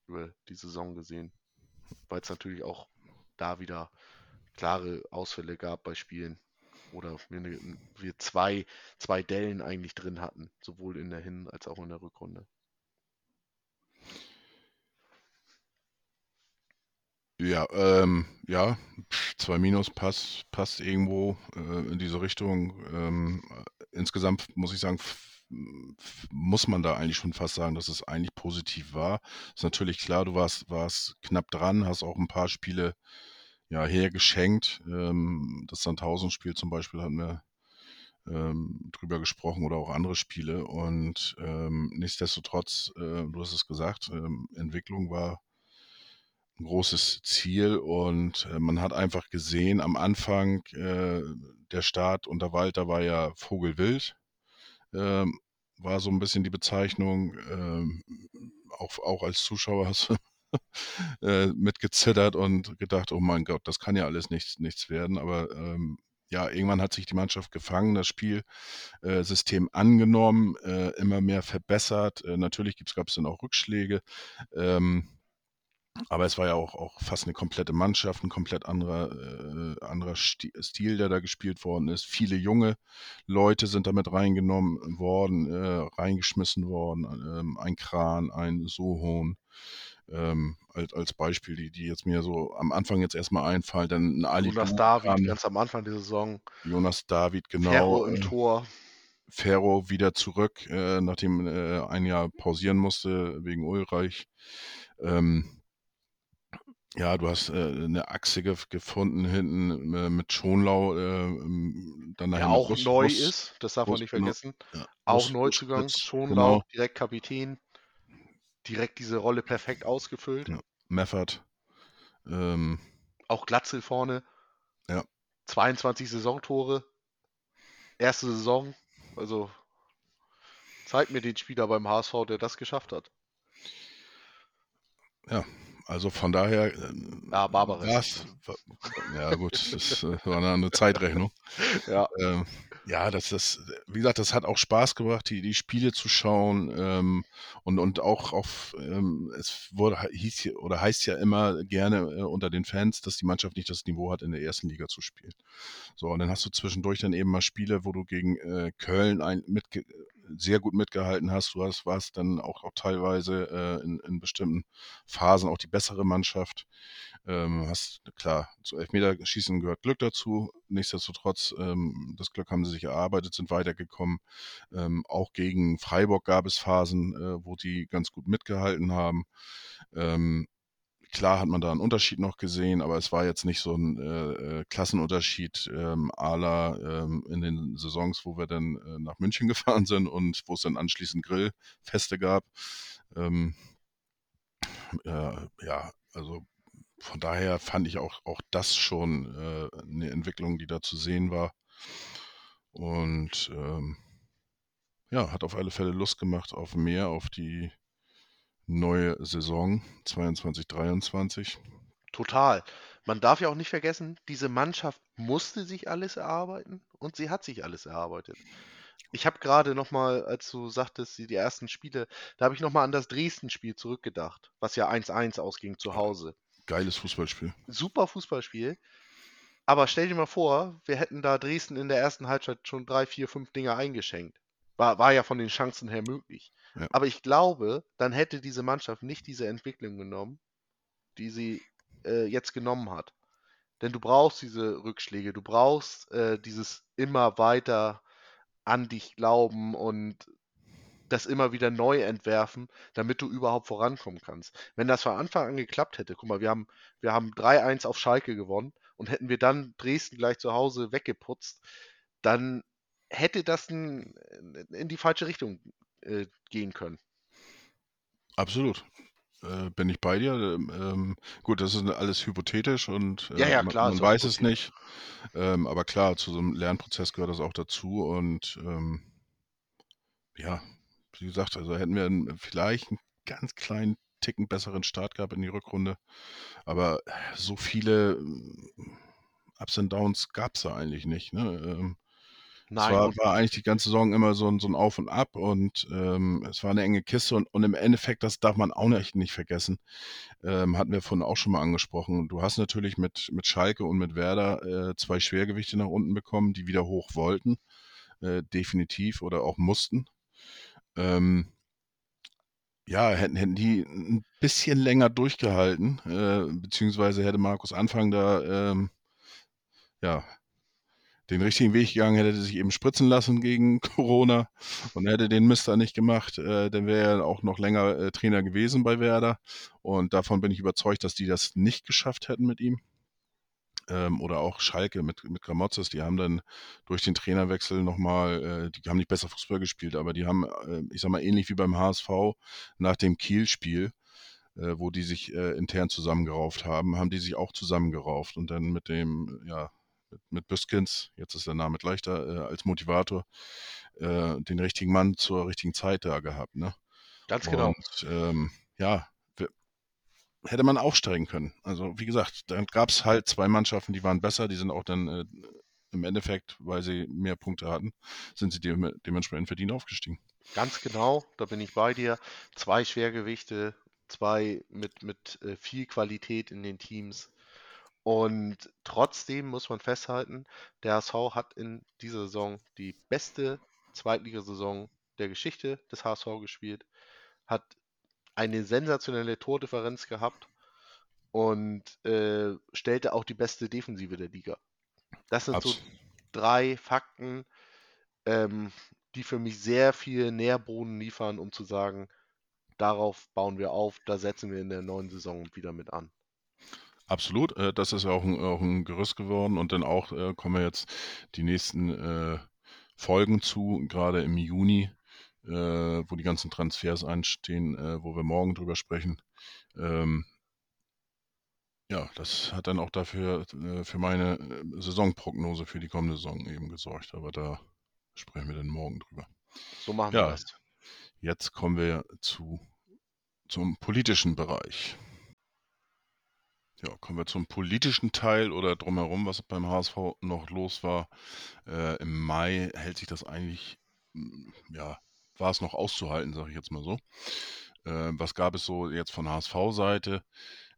über die Saison gesehen. Weil es natürlich auch da wieder klare Ausfälle gab bei Spielen. Oder wir, ne, wir zwei, zwei Dellen eigentlich drin hatten, sowohl in der Hin- als auch in der Rückrunde. Ja, ähm, ja, 2 Minus passt, passt irgendwo äh, in diese Richtung. Ähm, insgesamt muss ich sagen, muss man da eigentlich schon fast sagen, dass es eigentlich positiv war. Ist natürlich klar, du warst, warst knapp dran, hast auch ein paar Spiele ja, hergeschenkt. Ähm, das Sandhausen-Spiel zum Beispiel hatten wir ähm, drüber gesprochen oder auch andere Spiele. Und ähm, nichtsdestotrotz, äh, du hast es gesagt, ähm, Entwicklung war ein großes Ziel und äh, man hat einfach gesehen, am Anfang äh, der Start unter Walter war ja Vogelwild, ähm, war so ein bisschen die Bezeichnung. Ähm, auch, auch als Zuschauer hast du äh, mitgezittert und gedacht, oh mein Gott, das kann ja alles nichts, nichts werden. Aber ähm, ja, irgendwann hat sich die Mannschaft gefangen, das Spielsystem äh, angenommen, äh, immer mehr verbessert. Äh, natürlich gab es dann auch Rückschläge. Ähm, aber es war ja auch, auch fast eine komplette Mannschaft, ein komplett anderer, äh, anderer Stil, der da gespielt worden ist. Viele junge Leute sind damit reingenommen worden, äh, reingeschmissen worden. Ähm, ein Kran, ein Sohon, ähm, als, als Beispiel, die, die jetzt mir so am Anfang jetzt erstmal einfallen. Dann Ali Jonas David, kam, ganz am Anfang der Saison. Jonas David, genau. Ferro im äh, Tor. Ferro wieder zurück, äh, nachdem äh, ein Jahr pausieren musste wegen Ulreich. Ähm, ja, du hast äh, eine Achse ge gefunden hinten äh, mit Schonlau. Äh, dann ja, auch Brust, neu Brust, ist, das darf Brust, man nicht genau. vergessen. Ja, auch Neuzugang, Schonlau, genau. direkt Kapitän direkt diese Rolle perfekt ausgefüllt. Ja. Meffert. Ähm, auch Glatzel vorne. Ja. 22 Saisontore. Erste Saison. Also zeigt mir den Spieler beim HSV, der das geschafft hat. Ja, also von daher. Äh, ja, Barbares. Ja, gut, das äh, war eine Zeitrechnung. ja. Ähm, ja, das ist, wie gesagt, das hat auch Spaß gebracht, die, die Spiele zu schauen ähm, und, und auch auf, ähm, es wurde, hieß oder heißt ja immer gerne äh, unter den Fans, dass die Mannschaft nicht das Niveau hat, in der ersten Liga zu spielen. So, und dann hast du zwischendurch dann eben mal Spiele, wo du gegen äh, Köln ein, mit, sehr gut mitgehalten hast. Du hast, warst dann auch, auch teilweise äh, in, in bestimmten Phasen auch die bessere Mannschaft. Ähm, hast, klar, zu Elfmeterschießen gehört Glück dazu. Nichtsdestotrotz, ähm, das Glück haben sie sich erarbeitet, sind weitergekommen. Ähm, auch gegen Freiburg gab es Phasen, äh, wo die ganz gut mitgehalten haben. Ähm, klar hat man da einen Unterschied noch gesehen, aber es war jetzt nicht so ein äh, äh Klassenunterschied ähm, la ähm, in den Saisons, wo wir dann äh, nach München gefahren sind und wo es dann anschließend Grillfeste gab. Ähm, äh, ja, also von daher fand ich auch, auch das schon äh, eine Entwicklung, die da zu sehen war. Und ähm, ja, hat auf alle Fälle Lust gemacht auf mehr, auf die neue Saison 22, 23. Total. Man darf ja auch nicht vergessen, diese Mannschaft musste sich alles erarbeiten und sie hat sich alles erarbeitet. Ich habe gerade nochmal, als du sagtest, die, die ersten Spiele, da habe ich nochmal an das Dresden-Spiel zurückgedacht, was ja 1-1 ausging zu Hause. Geiles Fußballspiel. Super Fußballspiel. Aber stell dir mal vor, wir hätten da Dresden in der ersten Halbzeit schon drei, vier, fünf Dinge eingeschenkt. War, war ja von den Chancen her möglich. Ja. Aber ich glaube, dann hätte diese Mannschaft nicht diese Entwicklung genommen, die sie äh, jetzt genommen hat. Denn du brauchst diese Rückschläge, du brauchst äh, dieses immer weiter an dich glauben und das immer wieder neu entwerfen, damit du überhaupt vorankommen kannst. Wenn das von Anfang an geklappt hätte, guck mal, wir haben, wir haben 3-1 auf Schalke gewonnen und hätten wir dann Dresden gleich zu Hause weggeputzt, dann hätte das ein, in die falsche Richtung äh, gehen können. Absolut. Äh, bin ich bei dir. Ähm, ähm gut, das ist alles hypothetisch und äh, ja, ja, klar, man, man weiß es nicht. Ähm, aber klar, zu so einem Lernprozess gehört das auch dazu. Und ähm, ja, wie gesagt, also hätten wir vielleicht einen ganz kleinen Ticken besseren Start gehabt in die Rückrunde. Aber so viele äh, Ups und Downs gab es da eigentlich nicht. Ne? Ähm, es Nein, war, war eigentlich die ganze Saison immer so ein, so ein Auf und Ab und ähm, es war eine enge Kiste und, und im Endeffekt, das darf man auch nicht, nicht vergessen, ähm, hatten wir vorhin auch schon mal angesprochen. Du hast natürlich mit, mit Schalke und mit Werder äh, zwei Schwergewichte nach unten bekommen, die wieder hoch wollten, äh, definitiv oder auch mussten. Ähm, ja, hätten, hätten die ein bisschen länger durchgehalten, äh, beziehungsweise hätte Markus Anfang da ähm, ja, den richtigen Weg gegangen, hätte er sich eben spritzen lassen gegen Corona und hätte den Mister nicht gemacht, äh, dann wäre er auch noch länger äh, Trainer gewesen bei Werder. Und davon bin ich überzeugt, dass die das nicht geschafft hätten mit ihm. Ähm, oder auch Schalke mit, mit Gramotzes, die haben dann durch den Trainerwechsel nochmal, äh, die haben nicht besser Fußball gespielt, aber die haben, äh, ich sag mal, ähnlich wie beim HSV nach dem Kiel-Spiel, äh, wo die sich äh, intern zusammengerauft haben, haben die sich auch zusammengerauft und dann mit dem, ja, mit, mit Büskens, jetzt ist der Name leichter, äh, als Motivator, äh, den richtigen Mann zur richtigen Zeit da gehabt. Ne? ganz genau. Und ähm, ja, hätte man aufsteigen können. Also wie gesagt, dann gab es halt zwei Mannschaften, die waren besser, die sind auch dann äh, im Endeffekt, weil sie mehr Punkte hatten, sind sie dem, dementsprechend verdient aufgestiegen. Ganz genau, da bin ich bei dir. Zwei Schwergewichte, zwei mit, mit äh, viel Qualität in den Teams. Und trotzdem muss man festhalten, der HSV hat in dieser Saison die beste Zweitligasaison der Geschichte des HSV gespielt, hat eine sensationelle Tordifferenz gehabt und äh, stellte auch die beste Defensive der Liga. Das sind so Abs drei Fakten, ähm, die für mich sehr viel Nährboden liefern, um zu sagen, darauf bauen wir auf, da setzen wir in der neuen Saison wieder mit an. Absolut, äh, das ist auch ein, auch ein Gerüst geworden und dann auch äh, kommen wir jetzt die nächsten äh, Folgen zu, gerade im Juni, äh, wo die ganzen Transfers anstehen, äh, wo wir morgen drüber sprechen. Ähm, ja, das hat dann auch dafür für meine Saisonprognose für die kommende Saison eben gesorgt, aber da sprechen wir dann morgen drüber. So machen wir Ja, das. jetzt kommen wir zu, zum politischen Bereich. Ja, kommen wir zum politischen Teil oder drumherum, was beim HSV noch los war. Äh, Im Mai hält sich das eigentlich, mm, ja, war es noch auszuhalten, sage ich jetzt mal so. Äh, was gab es so jetzt von HSV-Seite?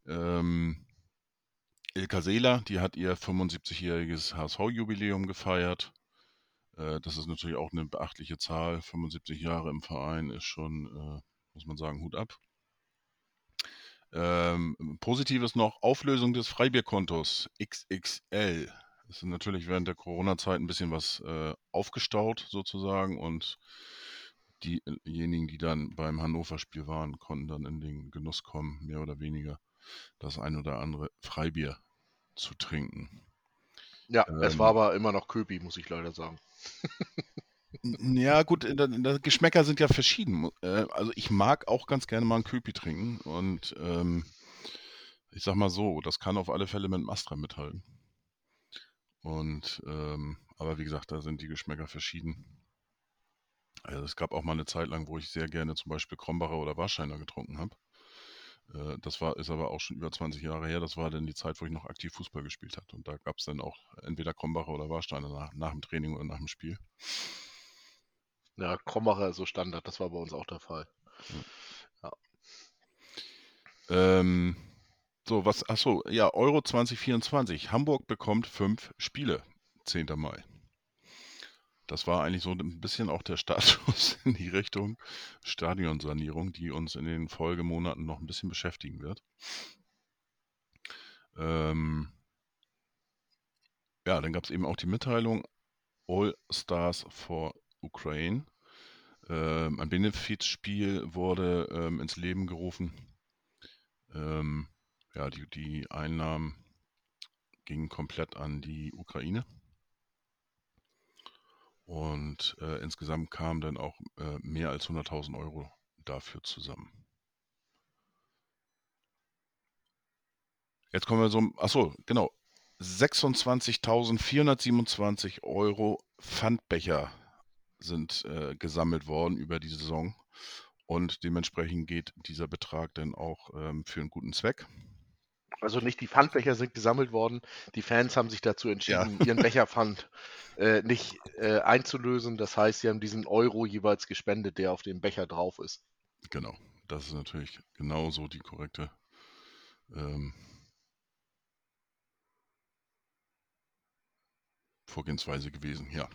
Ähm, Ilka Seeler, die hat ihr 75-jähriges HSV-Jubiläum gefeiert. Äh, das ist natürlich auch eine beachtliche Zahl. 75 Jahre im Verein ist schon, äh, muss man sagen, Hut ab. Ähm, Positives noch, Auflösung des Freibierkontos XXL. Es ist natürlich während der Corona-Zeit ein bisschen was äh, aufgestaut sozusagen und diejenigen, die dann beim Hannover-Spiel waren, konnten dann in den Genuss kommen, mehr oder weniger das ein oder andere Freibier zu trinken. Ja, es war Ähm, aber immer noch Köpi, muss ich leider sagen. Ja, gut, äh, Geschmäcker sind ja verschieden. Äh, also ich mag auch ganz gerne mal einen Köpi trinken und ähm, ich sag mal so, das kann auf alle Fälle mit dem Astra mithalten. Und ähm, aber wie gesagt, da sind die Geschmäcker verschieden. Also es gab auch mal eine Zeit lang, wo ich sehr gerne zum Beispiel Krombacher oder Warsteiner getrunken habe. Äh, das war, ist aber auch schon über 20 Jahre her. Das war dann die Zeit, wo ich noch aktiv Fußball gespielt habe. Und da gab es dann auch entweder Krombacher oder Warsteiner nach, nach dem Training oder nach dem Spiel. Ja, Krombacher ist so Standard, das war bei uns auch der Fall. Ja. Ähm, so, was, ach so, ja, Euro 2024. Hamburg bekommt fünf Spiele, 10. Mai. Das war eigentlich so ein bisschen auch der Status in die Richtung Stadionsanierung, die uns in den Folgemonaten noch ein bisschen beschäftigen wird. Ähm, ja, dann gab es eben auch die Mitteilung All Stars for Ukraine. Ähm, ein Benefizspiel wurde ähm, ins Leben gerufen. Ähm, ja, die, die Einnahmen gingen komplett an die Ukraine. Und äh, insgesamt kamen dann auch äh, mehr als 100.000 Euro dafür zusammen. Jetzt kommen wir so, achso, genau, 26.427 Euro Pfandbecher sind äh, gesammelt worden über die Saison. und dementsprechend geht dieser Betrag dann auch ähm, für einen guten Zweck. Also nicht die Pfandbecher sind gesammelt worden. Die Fans haben sich dazu entschieden, ja. ihren Becherpfand äh, nicht äh, einzulösen. Das heißt, sie haben diesen Euro jeweils gespendet, der auf dem Becher drauf ist. Genau, das ist natürlich genauso die korrekte ähm, Vorgehensweise gewesen. Ja.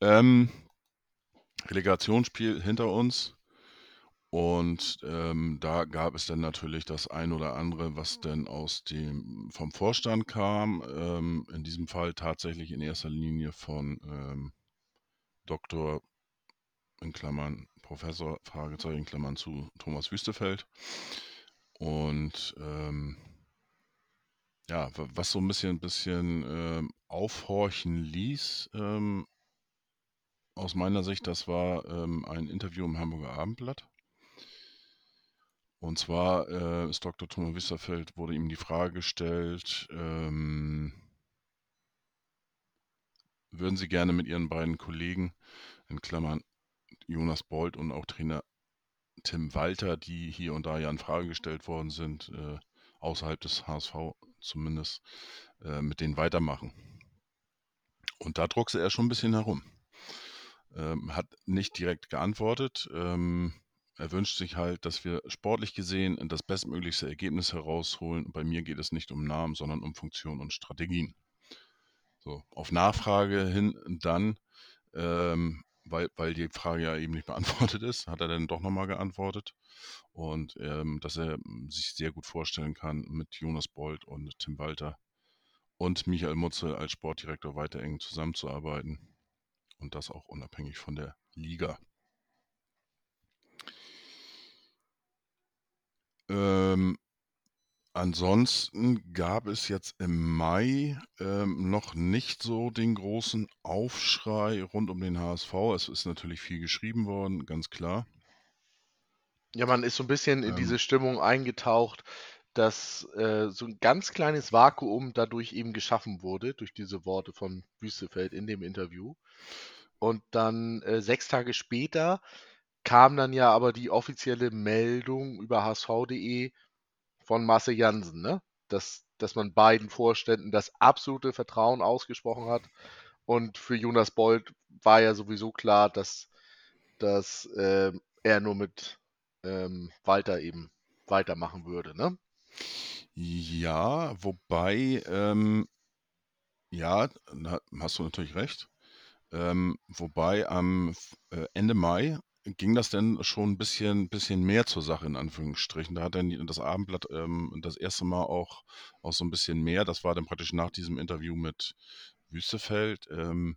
Ähm, Relegationsspiel hinter uns. Und ähm, da gab es dann natürlich das ein oder andere, was dann aus dem vom Vorstand kam. Ähm, in diesem Fall tatsächlich in erster Linie von ähm, Dr. in Klammern Professor Fragezeichen in Klammern zu Thomas Wüstefeld. Und ähm, ja, was so ein bisschen, bisschen ähm, aufhorchen ließ, ähm, aus meiner Sicht, das war ähm, ein Interview im Hamburger Abendblatt. Und zwar äh, ist Dr. Thomas Wisserfeld, wurde ihm die Frage gestellt, ähm, würden Sie gerne mit Ihren beiden Kollegen, in Klammern Jonas Bold und auch Trainer Tim Walter, die hier und da ja in Frage gestellt worden sind, äh, außerhalb des HSV zumindest, äh, mit denen weitermachen. Und da druckste er schon ein bisschen herum. Ähm, hat nicht direkt geantwortet. Ähm, er wünscht sich halt, dass wir sportlich gesehen das bestmöglichste Ergebnis herausholen. Bei mir geht es nicht um Namen, sondern um Funktion und Strategien. So, auf Nachfrage hin dann, ähm, weil, weil die Frage ja eben nicht beantwortet ist, hat er dann doch nochmal geantwortet. Und ähm, dass er sich sehr gut vorstellen kann, mit Jonas Bold und Tim Walter und Michael Mutzel als Sportdirektor weiter eng zusammenzuarbeiten. Und das auch unabhängig von der Liga. Ähm, ansonsten gab es jetzt im Mai ähm, noch nicht so den großen Aufschrei rund um den HSV. Es ist natürlich viel geschrieben worden, ganz klar. Ja, man ist so ein bisschen in ähm, diese Stimmung eingetaucht, dass äh, so ein ganz kleines Vakuum dadurch eben geschaffen wurde, durch diese Worte von Wüstefeld in dem Interview. Und dann äh, sechs Tage später kam dann ja aber die offizielle Meldung über hsv.de von Marcel Jansen, ne? dass, dass man beiden Vorständen das absolute Vertrauen ausgesprochen hat. Und für Jonas Bold war ja sowieso klar, dass, dass äh, er nur mit ähm, Walter eben weitermachen würde. Ne? Ja, wobei, ähm, ja, hast du natürlich recht. Ähm, wobei am äh, Ende Mai ging das denn schon ein bisschen, bisschen mehr zur Sache, in Anführungsstrichen. Da hat dann das Abendblatt ähm, das erste Mal auch, auch so ein bisschen mehr, das war dann praktisch nach diesem Interview mit Wüstefeld, ähm,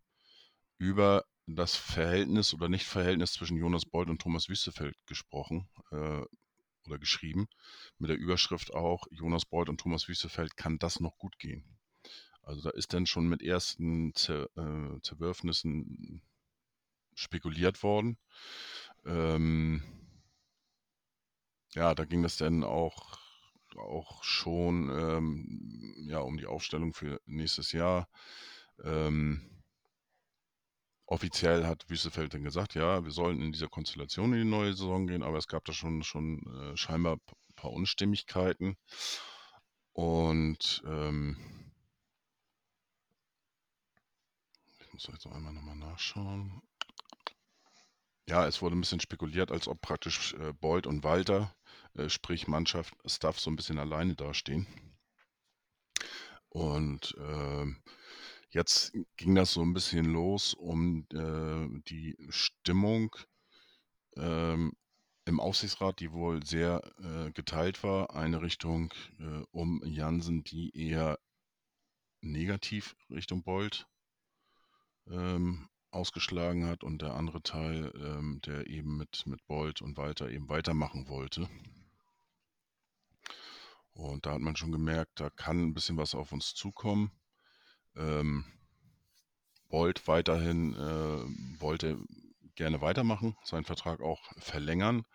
über das Verhältnis oder Nichtverhältnis zwischen Jonas Bold und Thomas Wüstefeld gesprochen äh, oder geschrieben, mit der Überschrift auch, Jonas Bold und Thomas Wüstefeld kann das noch gut gehen. Also da ist dann schon mit ersten Zer, äh, Zerwürfnissen spekuliert worden. Ähm, ja, da ging es dann auch, auch schon ähm, ja, um die Aufstellung für nächstes Jahr. Ähm, offiziell hat Wüstefeld dann gesagt, ja, wir sollen in dieser Konstellation in die neue Saison gehen, aber es gab da schon, schon äh, scheinbar ein paar Unstimmigkeiten. Und ähm, ich muss jetzt einmal nochmal nachschauen. Ja, es wurde ein bisschen spekuliert, als ob praktisch äh, Boyd und Walter, äh, sprich Mannschaft, Staff, so ein bisschen alleine dastehen. Und äh, jetzt ging das so ein bisschen los um äh, die Stimmung ähm, im Aufsichtsrat, die wohl sehr äh, geteilt war. Eine Richtung äh, um Jansen, die eher negativ Richtung Bold ähm, ausgeschlagen hat und der andere Teil, ähm, der eben mit, mit Bolt und Walter eben weitermachen wollte. Und da hat man schon gemerkt, da kann ein bisschen was auf uns zukommen. Ähm, Bolt weiterhin äh, wollte gerne weitermachen, seinen Vertrag auch verlängern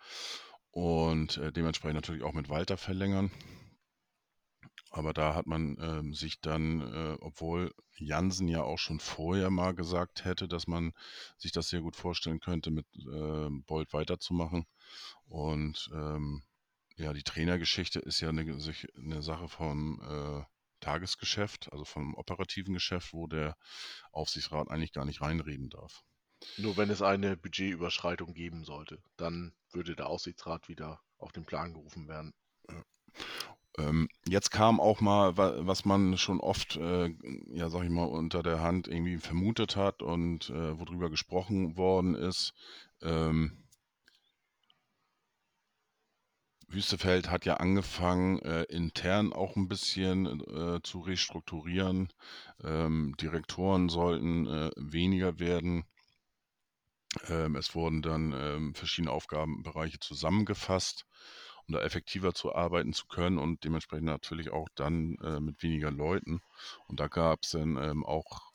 und äh, dementsprechend natürlich auch mit Walter verlängern. Aber da hat man ähm, sich dann, äh, obwohl Jansen ja auch schon vorher mal gesagt hätte, dass man sich das sehr gut vorstellen könnte, mit äh, Bolt weiterzumachen. Und ähm, ja, die Trainergeschichte ist ja eine, eine Sache vom äh, Tagesgeschäft, also vom operativen Geschäft, wo der Aufsichtsrat eigentlich gar nicht reinreden darf. Nur wenn es eine Budgetüberschreitung geben sollte, dann würde der Aufsichtsrat wieder auf den Plan gerufen werden. Ja. Ähm, jetzt kam auch mal, was man schon oft, äh, ja, sag ich mal, unter der Hand irgendwie vermutet hat und äh, worüber gesprochen worden ist. Ähm, Wüstefeld hat ja angefangen, äh, intern auch ein bisschen äh, zu restrukturieren. Ähm, Direktoren sollten äh, weniger werden. Ähm, es wurden dann ähm, verschiedene Aufgabenbereiche zusammengefasst um da effektiver zu arbeiten zu können und dementsprechend natürlich auch dann äh, mit weniger Leuten. Und da gab es dann ähm, auch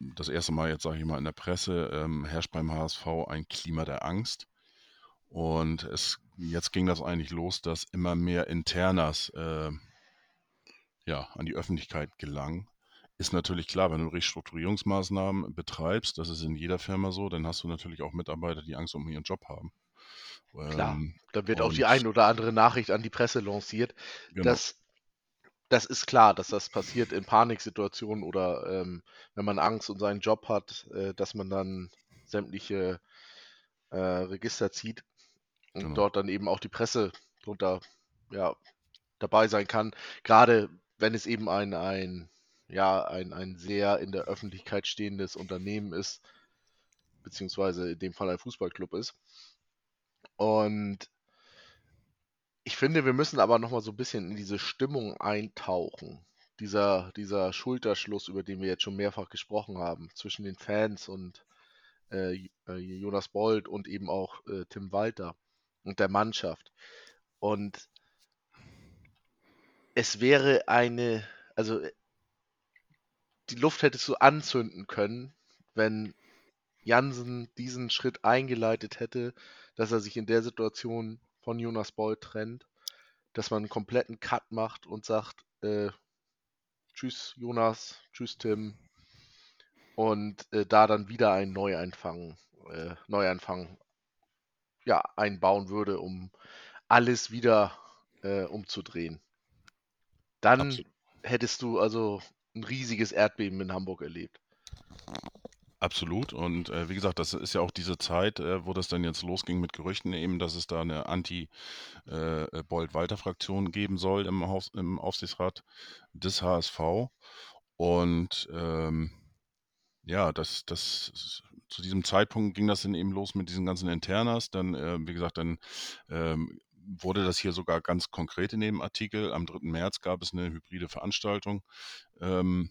das erste Mal, jetzt sage ich mal, in der Presse, ähm, herrscht beim HSV ein Klima der Angst. Und es, jetzt ging das eigentlich los, dass immer mehr Internas äh, ja, an die Öffentlichkeit gelangen. Ist natürlich klar, wenn du Restrukturierungsmaßnahmen betreibst, das ist in jeder Firma so, dann hast du natürlich auch Mitarbeiter, die Angst um ihren Job haben. Klar, ähm, da wird auch die ein oder andere Nachricht an die Presse lanciert. Genau. Das, das ist klar, dass das passiert in Paniksituationen oder ähm, wenn man Angst um seinen Job hat, äh, dass man dann sämtliche äh, Register zieht und genau. dort dann eben auch die Presse drunter ja, dabei sein kann. Gerade wenn es eben ein, ein, ja, ein, ein sehr in der Öffentlichkeit stehendes Unternehmen ist, beziehungsweise in dem Fall ein Fußballclub ist. Und ich finde, wir müssen aber noch mal so ein bisschen in diese Stimmung eintauchen. Dieser, dieser Schulterschluss, über den wir jetzt schon mehrfach gesprochen haben, zwischen den Fans und äh, äh, Jonas Bold und eben auch äh, Tim Walter und der Mannschaft. Und es wäre eine, also die Luft hättest du anzünden können, wenn Jansen diesen Schritt eingeleitet hätte, dass er sich in der Situation von Jonas Boll trennt, dass man einen kompletten Cut macht und sagt, äh, tschüss Jonas, tschüss Tim und äh, da dann wieder einen Neuanfang, äh, Neuanfang ja, einbauen würde, um alles wieder äh, umzudrehen. Dann Absolut. hättest du also ein riesiges Erdbeben in Hamburg erlebt. Absolut. Und äh, wie gesagt, das ist ja auch diese Zeit, äh, wo das dann jetzt losging mit Gerüchten eben, dass es da eine Anti-Bold-Walter-Fraktion äh, geben soll im, Haus, im Aufsichtsrat des HSV. Und ähm, ja, das, das zu diesem Zeitpunkt ging das dann eben los mit diesen ganzen Internas. Dann, äh, wie gesagt, dann ähm, wurde das hier sogar ganz konkret in dem Artikel. Am 3. März gab es eine hybride Veranstaltung. Ähm,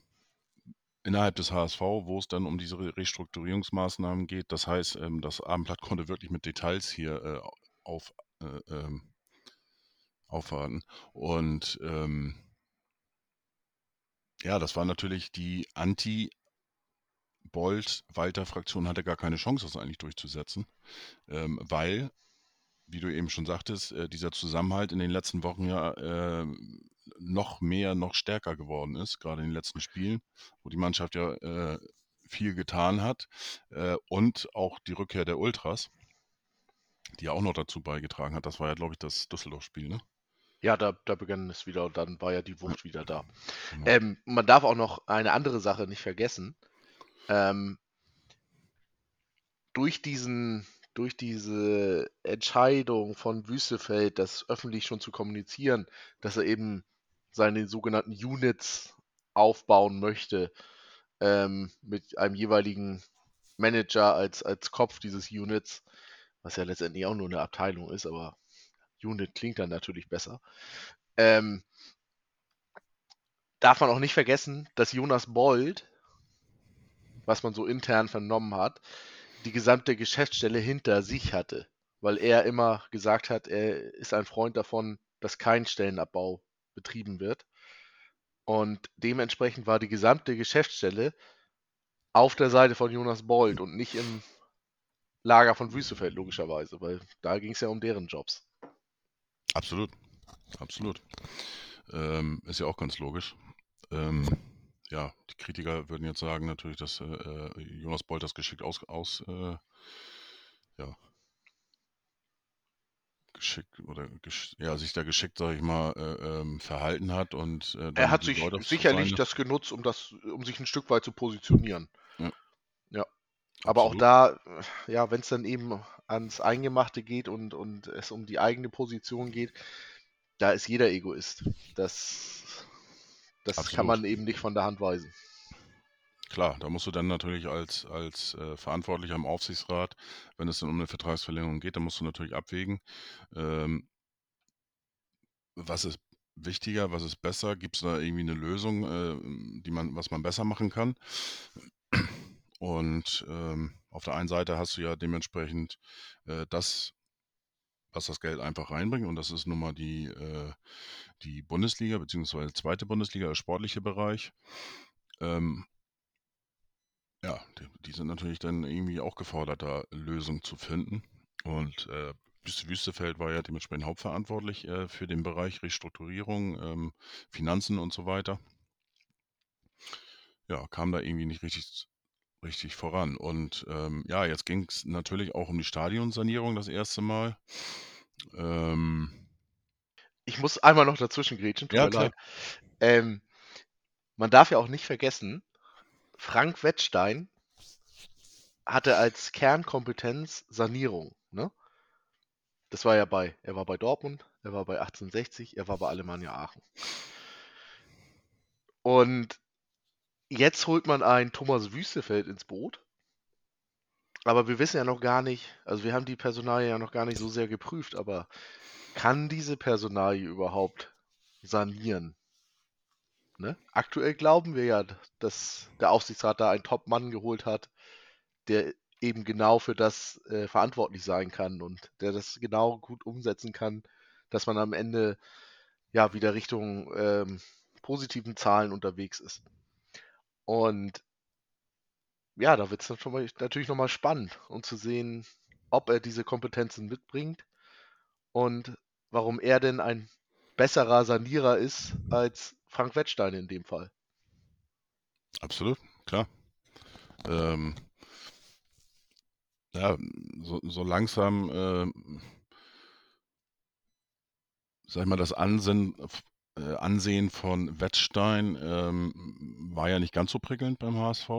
innerhalb des HSV, wo es dann um diese Restrukturierungsmaßnahmen geht. Das heißt, ähm, das Abendblatt konnte wirklich mit Details hier äh, auf, äh, ähm, aufwarten. Und ähm, ja, das war natürlich die Anti- Bolt-Walter-Fraktion hatte gar keine Chance, das eigentlich durchzusetzen, ähm, weil, wie du eben schon sagtest, äh, dieser Zusammenhalt in den letzten Wochen ja äh, noch mehr, noch stärker geworden ist, gerade in den letzten Spielen, wo die Mannschaft ja äh, viel getan hat äh, und auch die Rückkehr der Ultras, die ja auch noch dazu beigetragen hat. Das war ja, glaube ich, das Düsseldorf-Spiel, ne? Ja, da, da begann es wieder und dann war ja die Wucht wieder da. Genau. Ähm, man darf auch noch eine andere Sache nicht vergessen. Ähm, durch diesen durch diese Entscheidung von Wüstefeld, das öffentlich schon zu kommunizieren, dass er eben seine sogenannten Units aufbauen möchte, ähm, mit einem jeweiligen Manager als, als Kopf dieses Units, was ja letztendlich auch nur eine Abteilung ist, aber Unit klingt dann natürlich besser. Ähm, darf man auch nicht vergessen, dass Jonas Bold, was man so intern vernommen hat, die gesamte Geschäftsstelle hinter sich hatte, weil er immer gesagt hat, er ist ein Freund davon, dass kein Stellenabbau betrieben wird. Und dementsprechend war die gesamte Geschäftsstelle auf der Seite von Jonas Bold und nicht im Lager von Wüstefeld, logischerweise, weil da ging es ja um deren Jobs. Absolut. Absolut. Ähm, ist ja auch ganz logisch. Ähm, ja, die Kritiker würden jetzt sagen natürlich, dass äh, äh Jonas Bolt das geschickt aus, aus äh, ja, geschickt oder gesch ja, sich da geschickt, sage ich mal, äh, ähm, verhalten hat und äh, er hat sich sicherlich das genutzt, um das, um sich ein Stück weit zu positionieren. Ja. ja. Aber Absolut. auch da, äh, ja, wenn es dann eben ans Eingemachte geht und, und es um die eigene Position geht, da ist jeder Egoist. Das, das kann man eben nicht von der Hand weisen. Klar, da musst du dann natürlich als, als äh, Verantwortlicher im Aufsichtsrat, wenn es dann um eine Vertragsverlängerung geht, dann musst du natürlich abwägen, ähm, was ist wichtiger, was ist besser, gibt es da irgendwie eine Lösung, äh, die man, was man besser machen kann. Und ähm, auf der einen Seite hast du ja dementsprechend äh, das, was das Geld einfach reinbringt, und das ist nun mal die, äh, die Bundesliga, beziehungsweise zweite Bundesliga, der sportliche Bereich. Ähm, ja, die, die, sind natürlich dann irgendwie auch gefordert, da Lösungen zu finden. Und äh, Wüstefeld war ja dementsprechend hauptverantwortlich äh, für den Bereich Restrukturierung, ähm, Finanzen und so weiter. Ja, kam da irgendwie nicht richtig, richtig voran. Und ähm, ja, jetzt ging es natürlich auch um die Stadionsanierung das erste Mal. Ähm, ich muss einmal noch dazwischen grätschen, tut ja, mir leid. Ähm, man darf ja auch nicht vergessen, Frank Wettstein hatte als Kernkompetenz Sanierung. Ne? Das war ja bei, er war bei Dortmund, er war bei 1860, er war bei Alemannia Aachen. Und jetzt holt man einen Thomas Wüstefeld ins Boot. Aber wir wissen ja noch gar nicht, also wir haben die Personalie ja noch gar nicht so sehr geprüft, aber kann diese Personalie überhaupt sanieren? Ne? Aktuell glauben wir ja, dass der Aufsichtsrat da einen Top-Mann geholt hat, der eben genau für das äh, verantwortlich sein kann und der das genau gut umsetzen kann, dass man am Ende ja wieder Richtung ähm, positiven Zahlen unterwegs ist. Und ja, da wird es natürlich nochmal spannend, um zu sehen, ob er diese Kompetenzen mitbringt und warum er denn ein besserer Sanierer ist als Frank Wettstein in dem Fall. Absolut, klar. Ähm, ja, so, so langsam, äh, sag ich mal, das Ansehen, äh, Ansehen von Wettstein ähm, war ja nicht ganz so prickelnd beim HSV.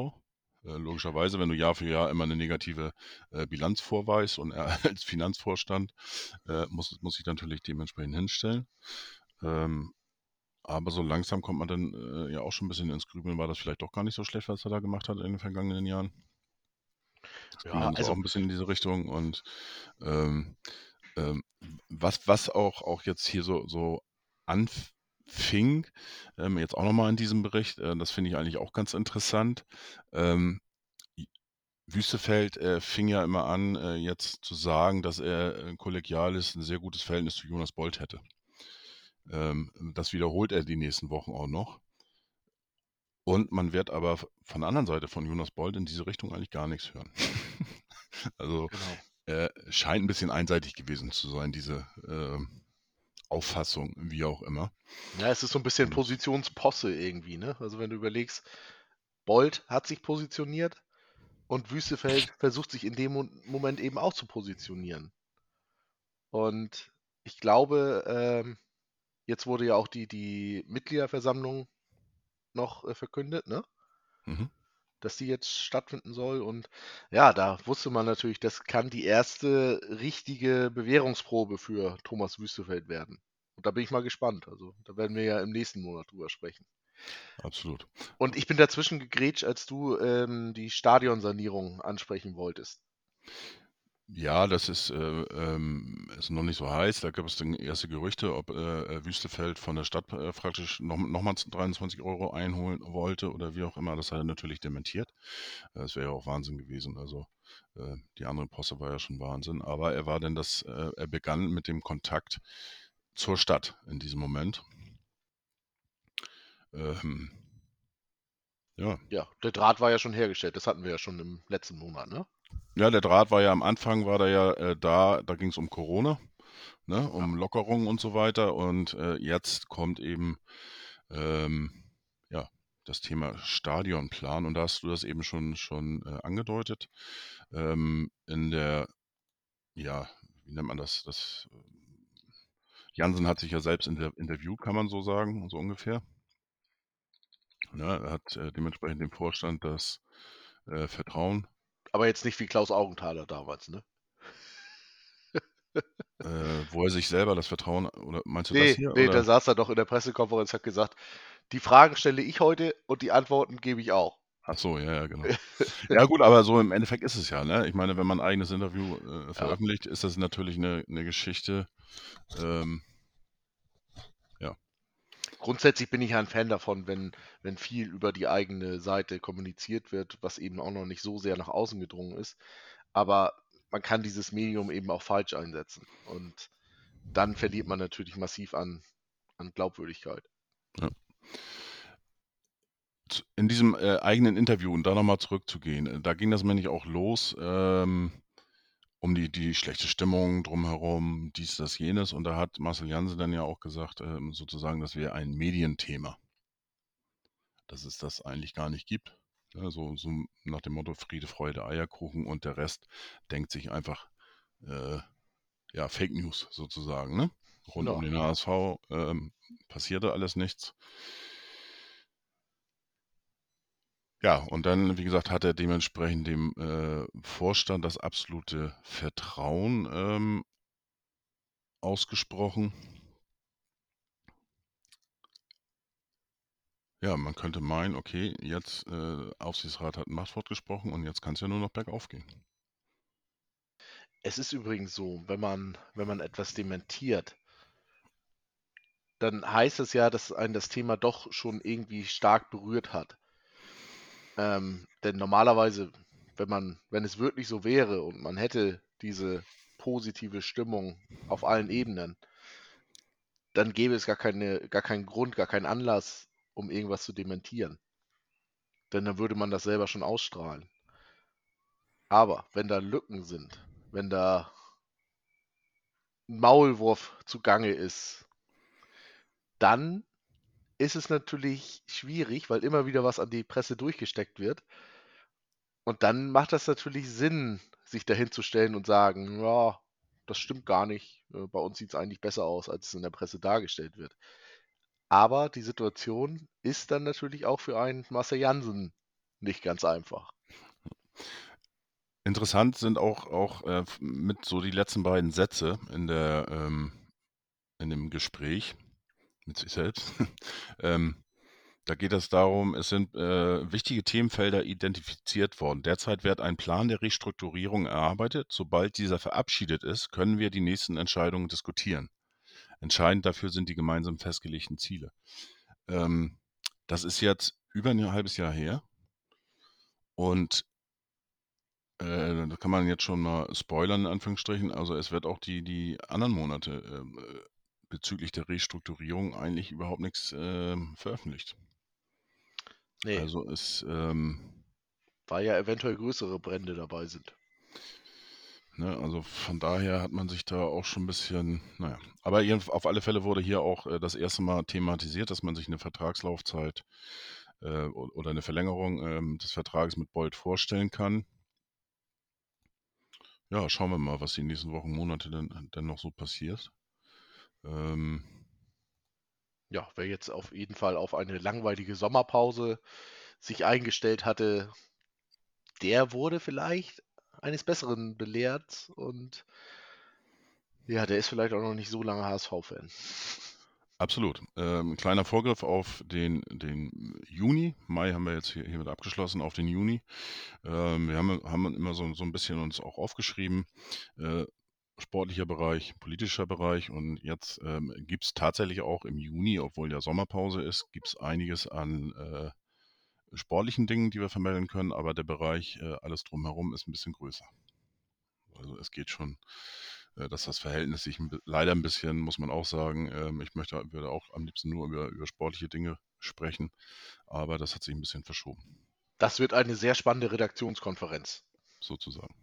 Äh, logischerweise, wenn du Jahr für Jahr immer eine negative äh, Bilanz vorweist und er als Finanzvorstand äh, muss, muss sich natürlich dementsprechend hinstellen. Ähm, aber so langsam kommt man dann äh, ja auch schon ein bisschen ins Grübeln. War das vielleicht doch gar nicht so schlecht, was er da gemacht hat in den vergangenen Jahren? Ja, also auch ein bisschen in diese Richtung. Und ähm, ähm, was, was auch, auch jetzt hier so, so anfing, ähm, jetzt auch nochmal in diesem Bericht, äh, das finde ich eigentlich auch ganz interessant. Ähm, Wüstefeld äh, fing ja immer an, äh, jetzt zu sagen, dass er ein kollegiales, ein sehr gutes Verhältnis zu Jonas Bolt hätte. Ähm, das wiederholt er die nächsten Wochen auch noch. Und man wird aber von der anderen Seite von Jonas Bold in diese Richtung eigentlich gar nichts hören. also genau. äh, scheint ein bisschen einseitig gewesen zu sein, diese äh, Auffassung, wie auch immer. Ja, es ist so ein bisschen Positionsposse irgendwie, ne? Also wenn du überlegst, Bold hat sich positioniert und Wüstefeld versucht sich in dem Moment eben auch zu positionieren. Und ich glaube, ähm, Jetzt wurde ja auch die, die Mitgliederversammlung noch äh, verkündet, ne? Mhm. Dass die jetzt stattfinden soll. Und ja, da wusste man natürlich, das kann die erste richtige Bewährungsprobe für Thomas Wüstefeld werden. Und da bin ich mal gespannt. Also, da werden wir ja im nächsten Monat drüber sprechen. Absolut. Und ich bin dazwischen gegrätscht, als du ähm, die Stadionsanierung ansprechen wolltest. Ja, das ist, äh, ähm, ist noch nicht so heiß. Da gab es dann erste Gerüchte, ob äh, Wüstefeld von der Stadt äh, praktisch noch, noch mal 23 Euro einholen wollte oder wie auch immer. Das hat er natürlich dementiert. Das wäre ja auch Wahnsinn gewesen. Also äh, die andere Posse war ja schon Wahnsinn. Aber er war denn das, äh, er begann mit dem Kontakt zur Stadt in diesem Moment. Ähm, ja. Ja, der Draht war ja schon hergestellt. Das hatten wir ja schon im letzten Monat, ne? Ja, der Draht war ja am Anfang, war der ja äh, da, da ging es um Corona. ne, um Lockerungen und so weiter. Und äh, jetzt kommt eben ähm, ja, das Thema Stadionplan. Und da hast du das eben schon, schon äh, angedeutet. Ähm, in der, ja, wie nennt man das? das Jansen hat sich ja selbst inter interviewt, kann man so sagen, so ungefähr. Ja, er hat äh, dementsprechend dem Vorstand das äh, Vertrauen. Aber jetzt nicht wie Klaus Augenthaler damals, ne? Äh, wo er sich selber das Vertrauen, oder meinst du Nee, das hier? nee, oder? da saß er doch in der Pressekonferenz, hat gesagt, die Fragen stelle ich heute und die Antworten gebe ich auch. Ach so, ja, ja, genau. ja gut, aber so im Endeffekt ist es ja, ne? Ich meine, wenn man ein eigenes Interview äh, veröffentlicht, ist das natürlich eine, eine Geschichte. Ähm, Grundsätzlich bin ich ja ein Fan davon, wenn, wenn viel über die eigene Seite kommuniziert wird, was eben auch noch nicht so sehr nach außen gedrungen ist. Aber man kann dieses Medium eben auch falsch einsetzen. Und dann verliert man natürlich massiv an, an Glaubwürdigkeit. z- in diesem äh, eigenen Interview und da nochmal zurückzugehen, äh, da ging das nämlich auch los, ähm, um die, die schlechte Stimmung drumherum, dies, das, jenes. Und da hat Marcel Jansen dann ja auch gesagt, ähm, sozusagen, das wäre ein Medienthema. Dass es das eigentlich gar nicht gibt. Ja, so, so nach dem Motto Friede, Freude, Eierkuchen und der Rest denkt sich einfach, äh, ja, Fake News sozusagen, ne? Rund um Ja. den HSV ähm, passierte alles nichts. Ja, und dann, wie gesagt, hat er dementsprechend dem äh, Vorstand das absolute Vertrauen ähm, ausgesprochen. Ja, man könnte meinen, okay, jetzt äh, Aufsichtsrat hat ein Machtwort gesprochen und jetzt kann es ja nur noch bergauf gehen. Es ist übrigens so, wenn man, wenn man etwas dementiert, dann heißt es ja, dass einen das Thema doch schon irgendwie stark berührt hat. Ähm, denn normalerweise, wenn man, wenn es wirklich so wäre und man hätte diese positive Stimmung auf allen Ebenen, dann gäbe es gar keine, gar keinen Grund, gar keinen Anlass, um irgendwas zu dementieren. Denn dann würde man das selber schon ausstrahlen. Aber wenn da Lücken sind, wenn da ein Maulwurf zugange ist, dann ist es natürlich schwierig, weil immer wieder was an die Presse durchgesteckt wird. Und dann macht das natürlich Sinn, sich dahin zu stellen und sagen, ja, das stimmt gar nicht. Äh, Bei uns sieht es eigentlich besser aus, als es in der Presse dargestellt wird. Aber die Situation ist dann natürlich auch für einen Marcel Jansen nicht ganz einfach. Interessant sind auch, auch äh, mit so die letzten beiden Sätze in, der, ähm, in dem Gespräch mit sich selbst. ähm, da geht es darum, es sind äh, wichtige Themenfelder identifiziert worden. Derzeit wird ein Plan der Restrukturierung erarbeitet. Sobald dieser verabschiedet ist, können wir die nächsten Entscheidungen diskutieren. Entscheidend dafür sind die gemeinsam festgelegten Ziele. Ähm, das ist jetzt über ein halbes Jahr her. Und äh, da kann man jetzt schon mal spoilern, in Anführungsstrichen. Also es wird auch die, die anderen Monate äh, bezüglich der Restrukturierung eigentlich überhaupt nichts ähm, veröffentlicht. Nee, Also es, ähm, weil ja eventuell größere Brände dabei sind. ne, also von daher hat man sich da auch schon ein bisschen, naja. Aber auf alle Fälle wurde hier auch äh, das erste Mal thematisiert, dass man sich eine Vertragslaufzeit äh, oder eine Verlängerung ähm, des Vertrages mit Bolt vorstellen kann. Ja, schauen wir mal, was die nächsten Wochen, Monate denn, denn noch so passiert. Ähm, Ja, wer jetzt auf jeden Fall auf eine langweilige Sommerpause sich eingestellt hatte, der wurde vielleicht eines Besseren belehrt und ja, der ist vielleicht auch noch nicht so lange HSV-Fan. Absolut. Ähm, kleiner Vorgriff auf den, den Juni. Mai haben wir jetzt hier, hiermit abgeschlossen, auf den Juni. Ähm, wir haben, haben immer so, so ein bisschen uns auch aufgeschrieben. Äh, sportlicher Bereich, politischer Bereich und jetzt ähm, gibt es tatsächlich auch im Juni, obwohl ja Sommerpause ist, gibt es einiges an äh, sportlichen Dingen, die wir vermelden können, aber der Bereich äh, alles drumherum ist ein bisschen größer. Also es geht schon äh, dass das Verhältnis sich leider ein bisschen, muss man auch sagen, ähm, ich möchte, würde auch am liebsten nur über, über sportliche Dinge sprechen, aber das hat sich ein bisschen verschoben, Das wird eine sehr spannende Redaktionskonferenz. sozusagen.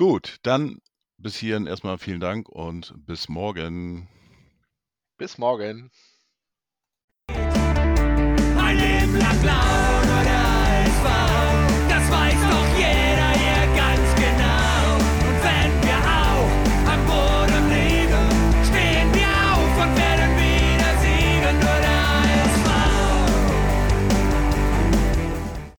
Gut, dann bis hierhin erstmal vielen Dank und bis morgen. Bis morgen. Ein Leben lang blau.